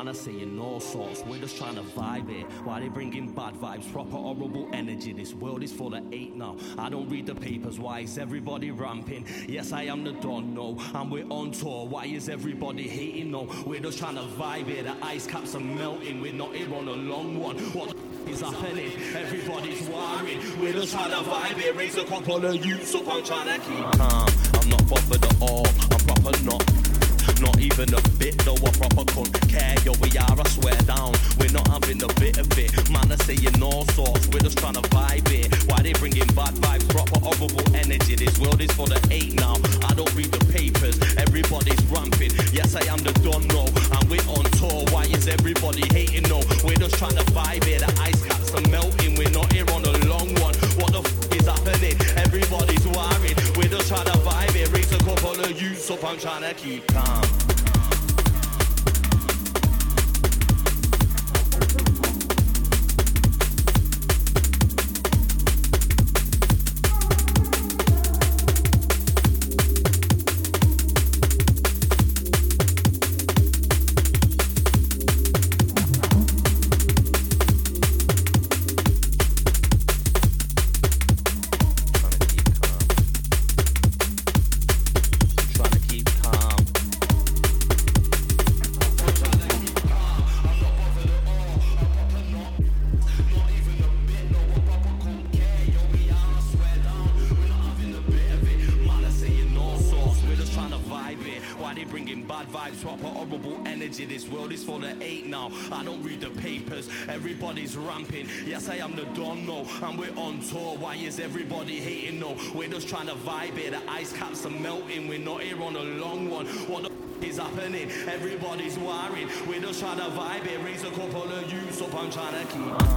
Man, are saying all sorts, we're just trying to vibe it. Why they bringing bad vibes, proper horrible energy? This world is full of hate now. I don't read the papers, why is everybody ramping? Yes, I am the Don, no, and we're on tour. Why is everybody hating? No, we're just trying to vibe it. The ice caps are melting, we're not here on a long one. What is happening? Everybody's worried. We're just trying to vibe it. Raise a couple of youths up, I'm trying to keep calm. I'm not bothered at all. I'm proper not. Not even a bit, though I proper couldn't care. Yo, we are, I swear down. We're not having a bit of it. Man, are saying all sorts. We're just trying to vibe it. Why they bringing bad vibes, proper horrible energy? This world is full of hate now. I don't read the papers. Everybody's ramping. Yes, I am the Don, no. And we're on tour. Why is everybody hating? No, we're just trying to vibe it. The ice caps are melting. I'm trying to keep calm. To vibe here. Raise a couple of youths up. I'm trying to keep.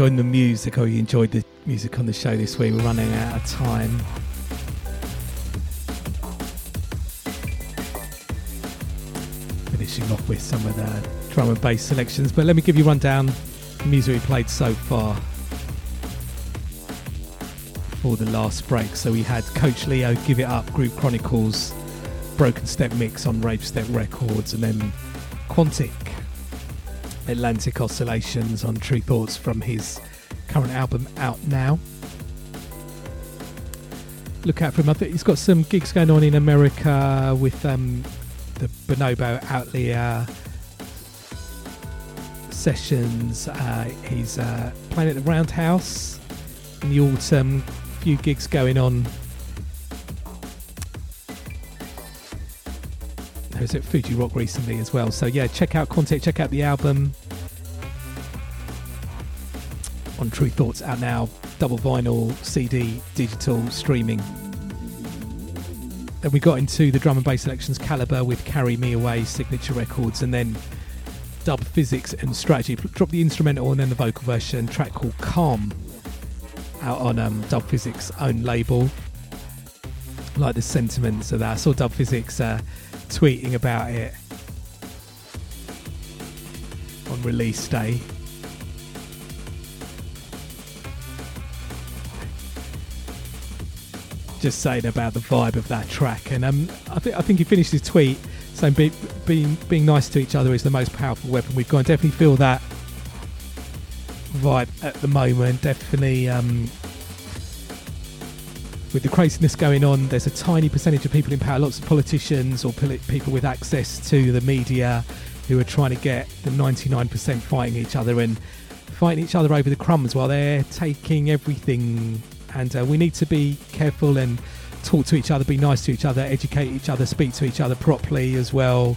Enjoyed the music or you enjoyed the music on the show this week? We're running out of time. Finishing off with some of the drum and bass selections, but let me give you a rundown the music we played so far for the last break. So, we had Coach Leo, Give It Up, Group Chronicles, Broken Step Mix on Rave Step Records, and then Quantic. Atlantic Oscillations on Tru Thoughts from his current album out now. Look out for him. I think he's got some gigs going on in America with um, the Bonobo Outlier sessions. Uh, he's uh, playing at the Roundhouse in the autumn. A few gigs going on. Was at Fuji Rock recently as well. So yeah, check out Quantic, check out the album on Tru Thoughts out now. Double vinyl, CD, digital, streaming. Then we got into the drum and bass selections Calibre with Carry Me Away, Signature Records, and then Dub Phizix and Strategy. Drop the instrumental and then the vocal version. Track called Calm out on um, Dub Phizix' own label. Like the sentiments of that. I saw Dub Phizix uh, tweeting about it on release day. Just saying about the vibe of that track, and um, I think I think he finished his tweet saying be, being being nice to each other is the most powerful weapon we've got. And definitely feel that vibe at the moment. Definitely, um, with the craziness going on, there's a tiny percentage of people in power, lots of politicians or people with access to the media who are trying to get the 99% fighting each other and fighting each other over the crumbs while they're taking everything. And uh, we need to be careful and talk to each other, be nice to each other, educate each other, speak to each other properly as well.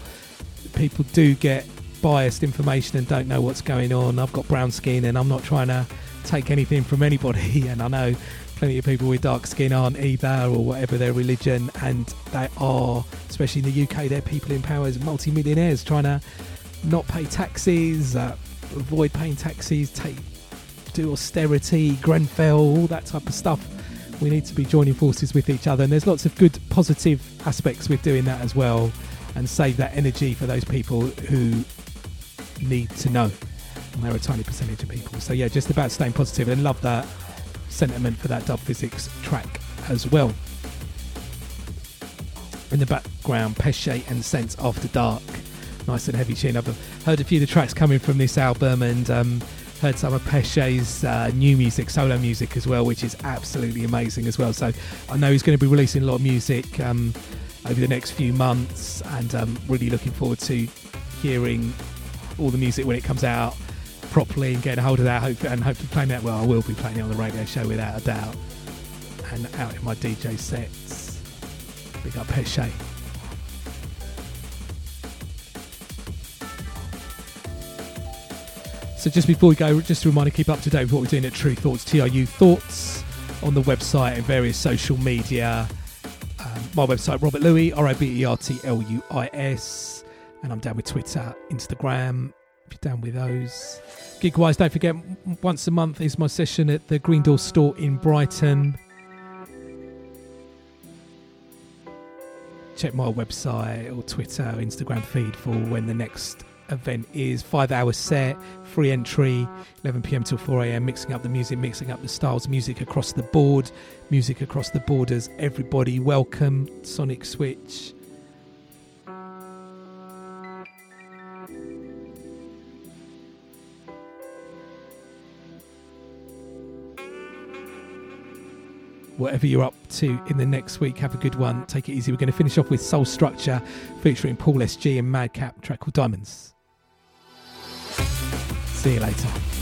People do get biased information and don't know what's going on. I've got brown skin and I'm not trying to take anything from anybody. And I know plenty of people with dark skin aren't either, or whatever their religion. And they are, especially in the UK, they're people in power as multi-millionaires trying to not pay taxes, uh, avoid paying taxes, take do austerity, Grenfell, all that type of stuff. We need to be joining forces with each other, and there's lots of good, positive aspects with doing that as well. and save that energy for those people who need to know. And they're a tiny percentage of people. So yeah, just about staying positive and love that sentiment for that Dub Phizix track as well. In the background, Pesce and Sense After Dark. Nice and heavy tune. I've heard a few of the tracks coming from this album and um, heard some of Pesce's uh, new music, solo music as well, which is absolutely amazing as well. So I know he's going to be releasing a lot of music um, over the next few months and um, really looking forward to hearing all the music when it comes out properly and getting a hold of that. Hope, and hopefully playing that. Well I will be playing it on the radio show without a doubt. And out in my DJ sets big up Pesce so just before we go just a reminder keep up to date with what we're doing at Tru Thoughts TRU Thoughts on the website and various social media. Um, my website Robert Luis, R-I-B-E-R-T-L-U-I-S and I'm down with Twitter Instagram if you're down with those. Gig wise, don't forget, once a month is my session at the Green Door store in Brighton. Check my website or Twitter, Instagram feed for when the next event is. Five hour set, free entry, 11 pm till 4 am, mixing up the music, mixing up the styles, music across the board, music across the borders. Everybody, welcome. Sonic Switch. whatever you're up to in the next week. Have a good one. Take it easy. We're going to finish off with Soul Structure featuring Paul SG and Madcap, track called Diamonds. See you later.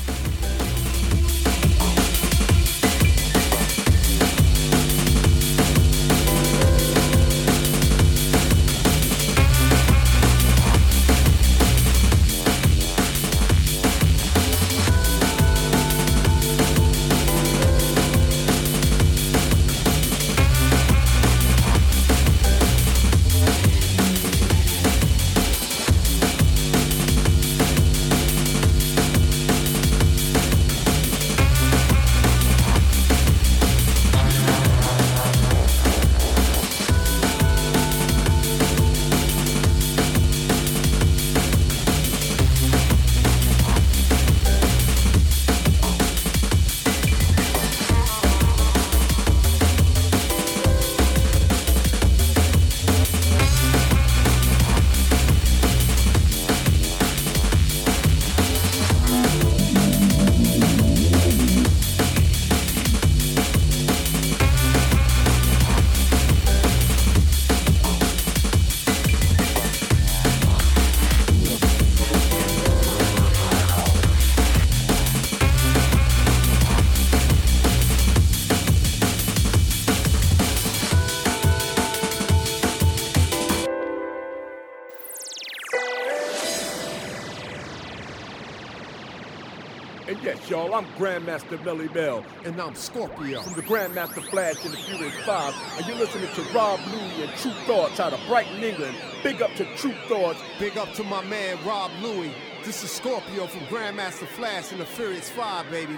See y'all, I'm Grandmaster Melle Mel. And I'm Scorpio. From the Grandmaster Flash and the Furious Five. And you're listening to Rob Luis and Tru Thoughts out of Brighton, England. Big up to Tru Thoughts. Big up to my man Rob Luis. This is Scorpio from Grandmaster Flash and the Furious Five, baby.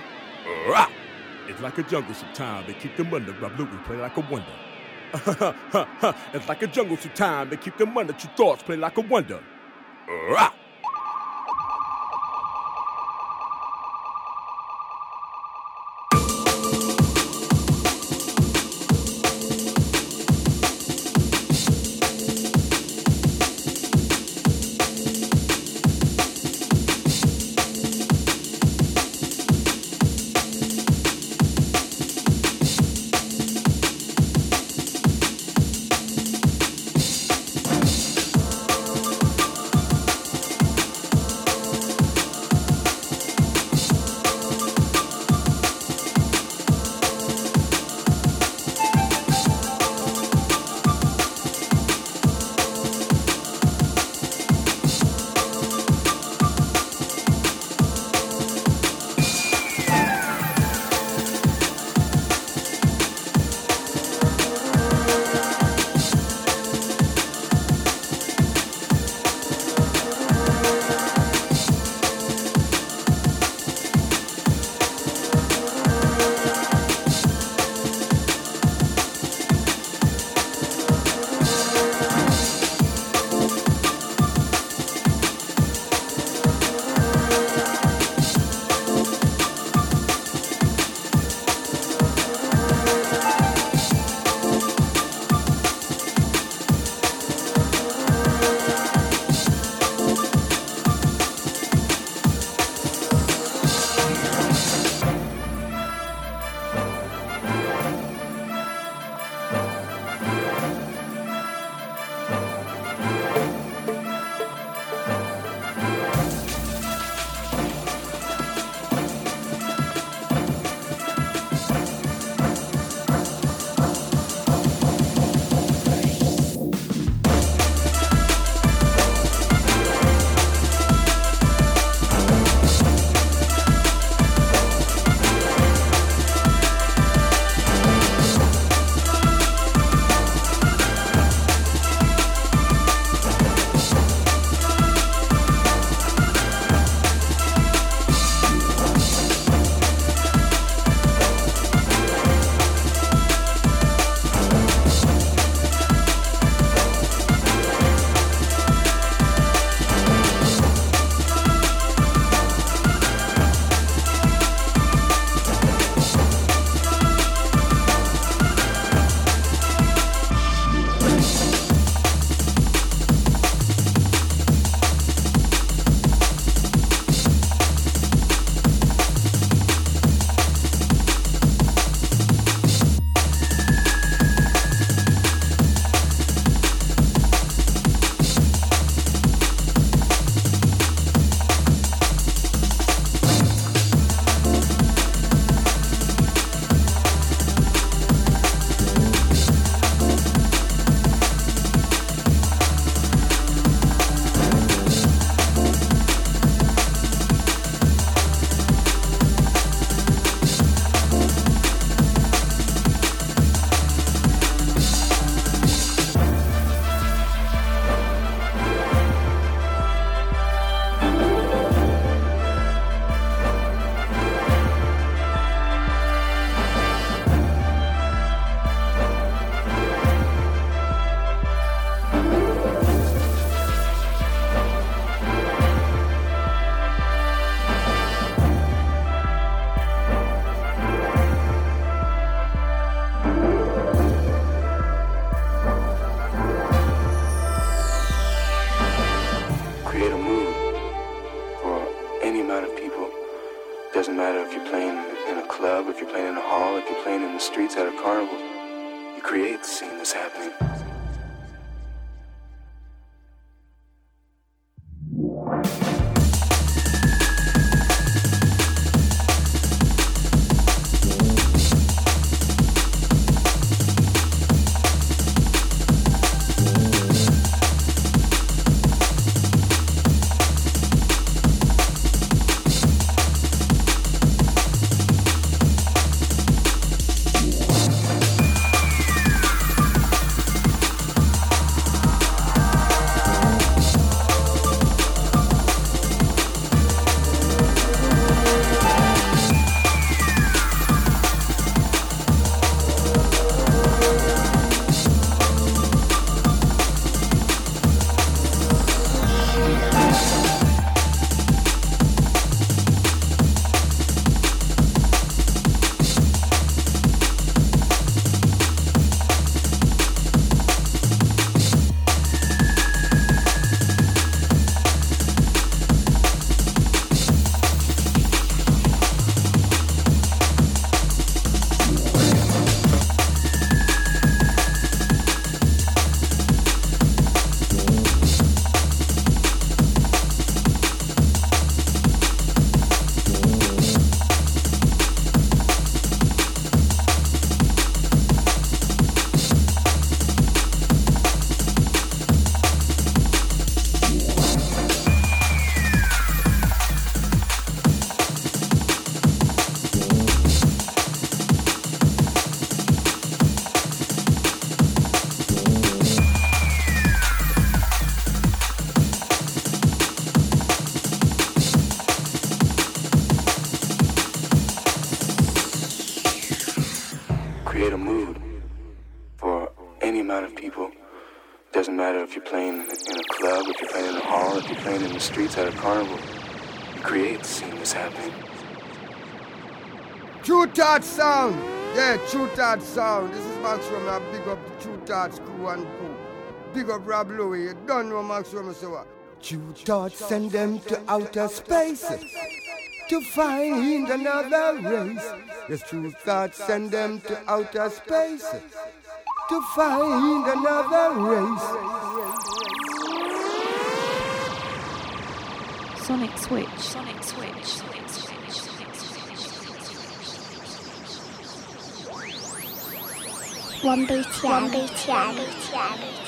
Rah! It's like a jungle sometimes. They keep them under. Rob Luis play like a wonder. it's like a jungle sometimes. They keep them under. Tru Thoughts play like a wonder. Rah! Thought Sound. Yeah, Tru Thought Sound. This is Max Rum. I big up the Tru Thoughts crew and crew. Big up Rob Luis. You don't know Max Rum, so what? Tru Thoughts send them to outer space to find another race. Yes, Tru Thoughts send them to outer space to find another race. One BTN. One BTN.